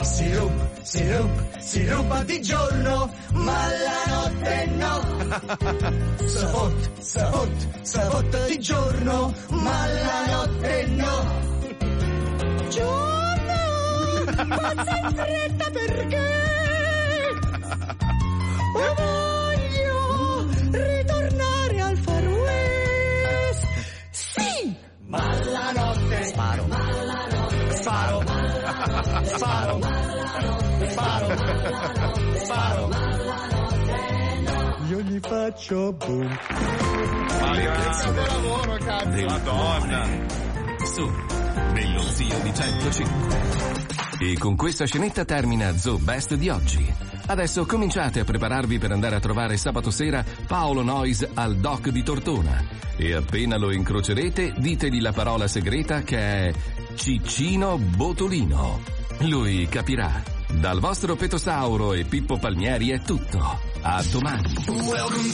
Si ruba, si ruba, si ruba di giorno, ma la notte no. Savot, savot, savot di giorno, ma la notte no. Giorno, passa in fretta perché voglio ritornare al Far West. Sì! Ma la notte sparo. Sparo. Sparo. Sparo. Sparo. Io gli faccio boom. Capolavoro, cazzo. Madonna. Su, nello Zio di 105. E con questa scenetta termina Zoo Best di oggi. Adesso cominciate a prepararvi per andare a trovare sabato sera Paolo Noyes al doc di Tortona. E appena lo incrocerete, ditegli la parola segreta che è Ciccino Botolino. Lui capirà. Dal vostro Petosauro e Pippo Palmieri è tutto. A domani. Welcome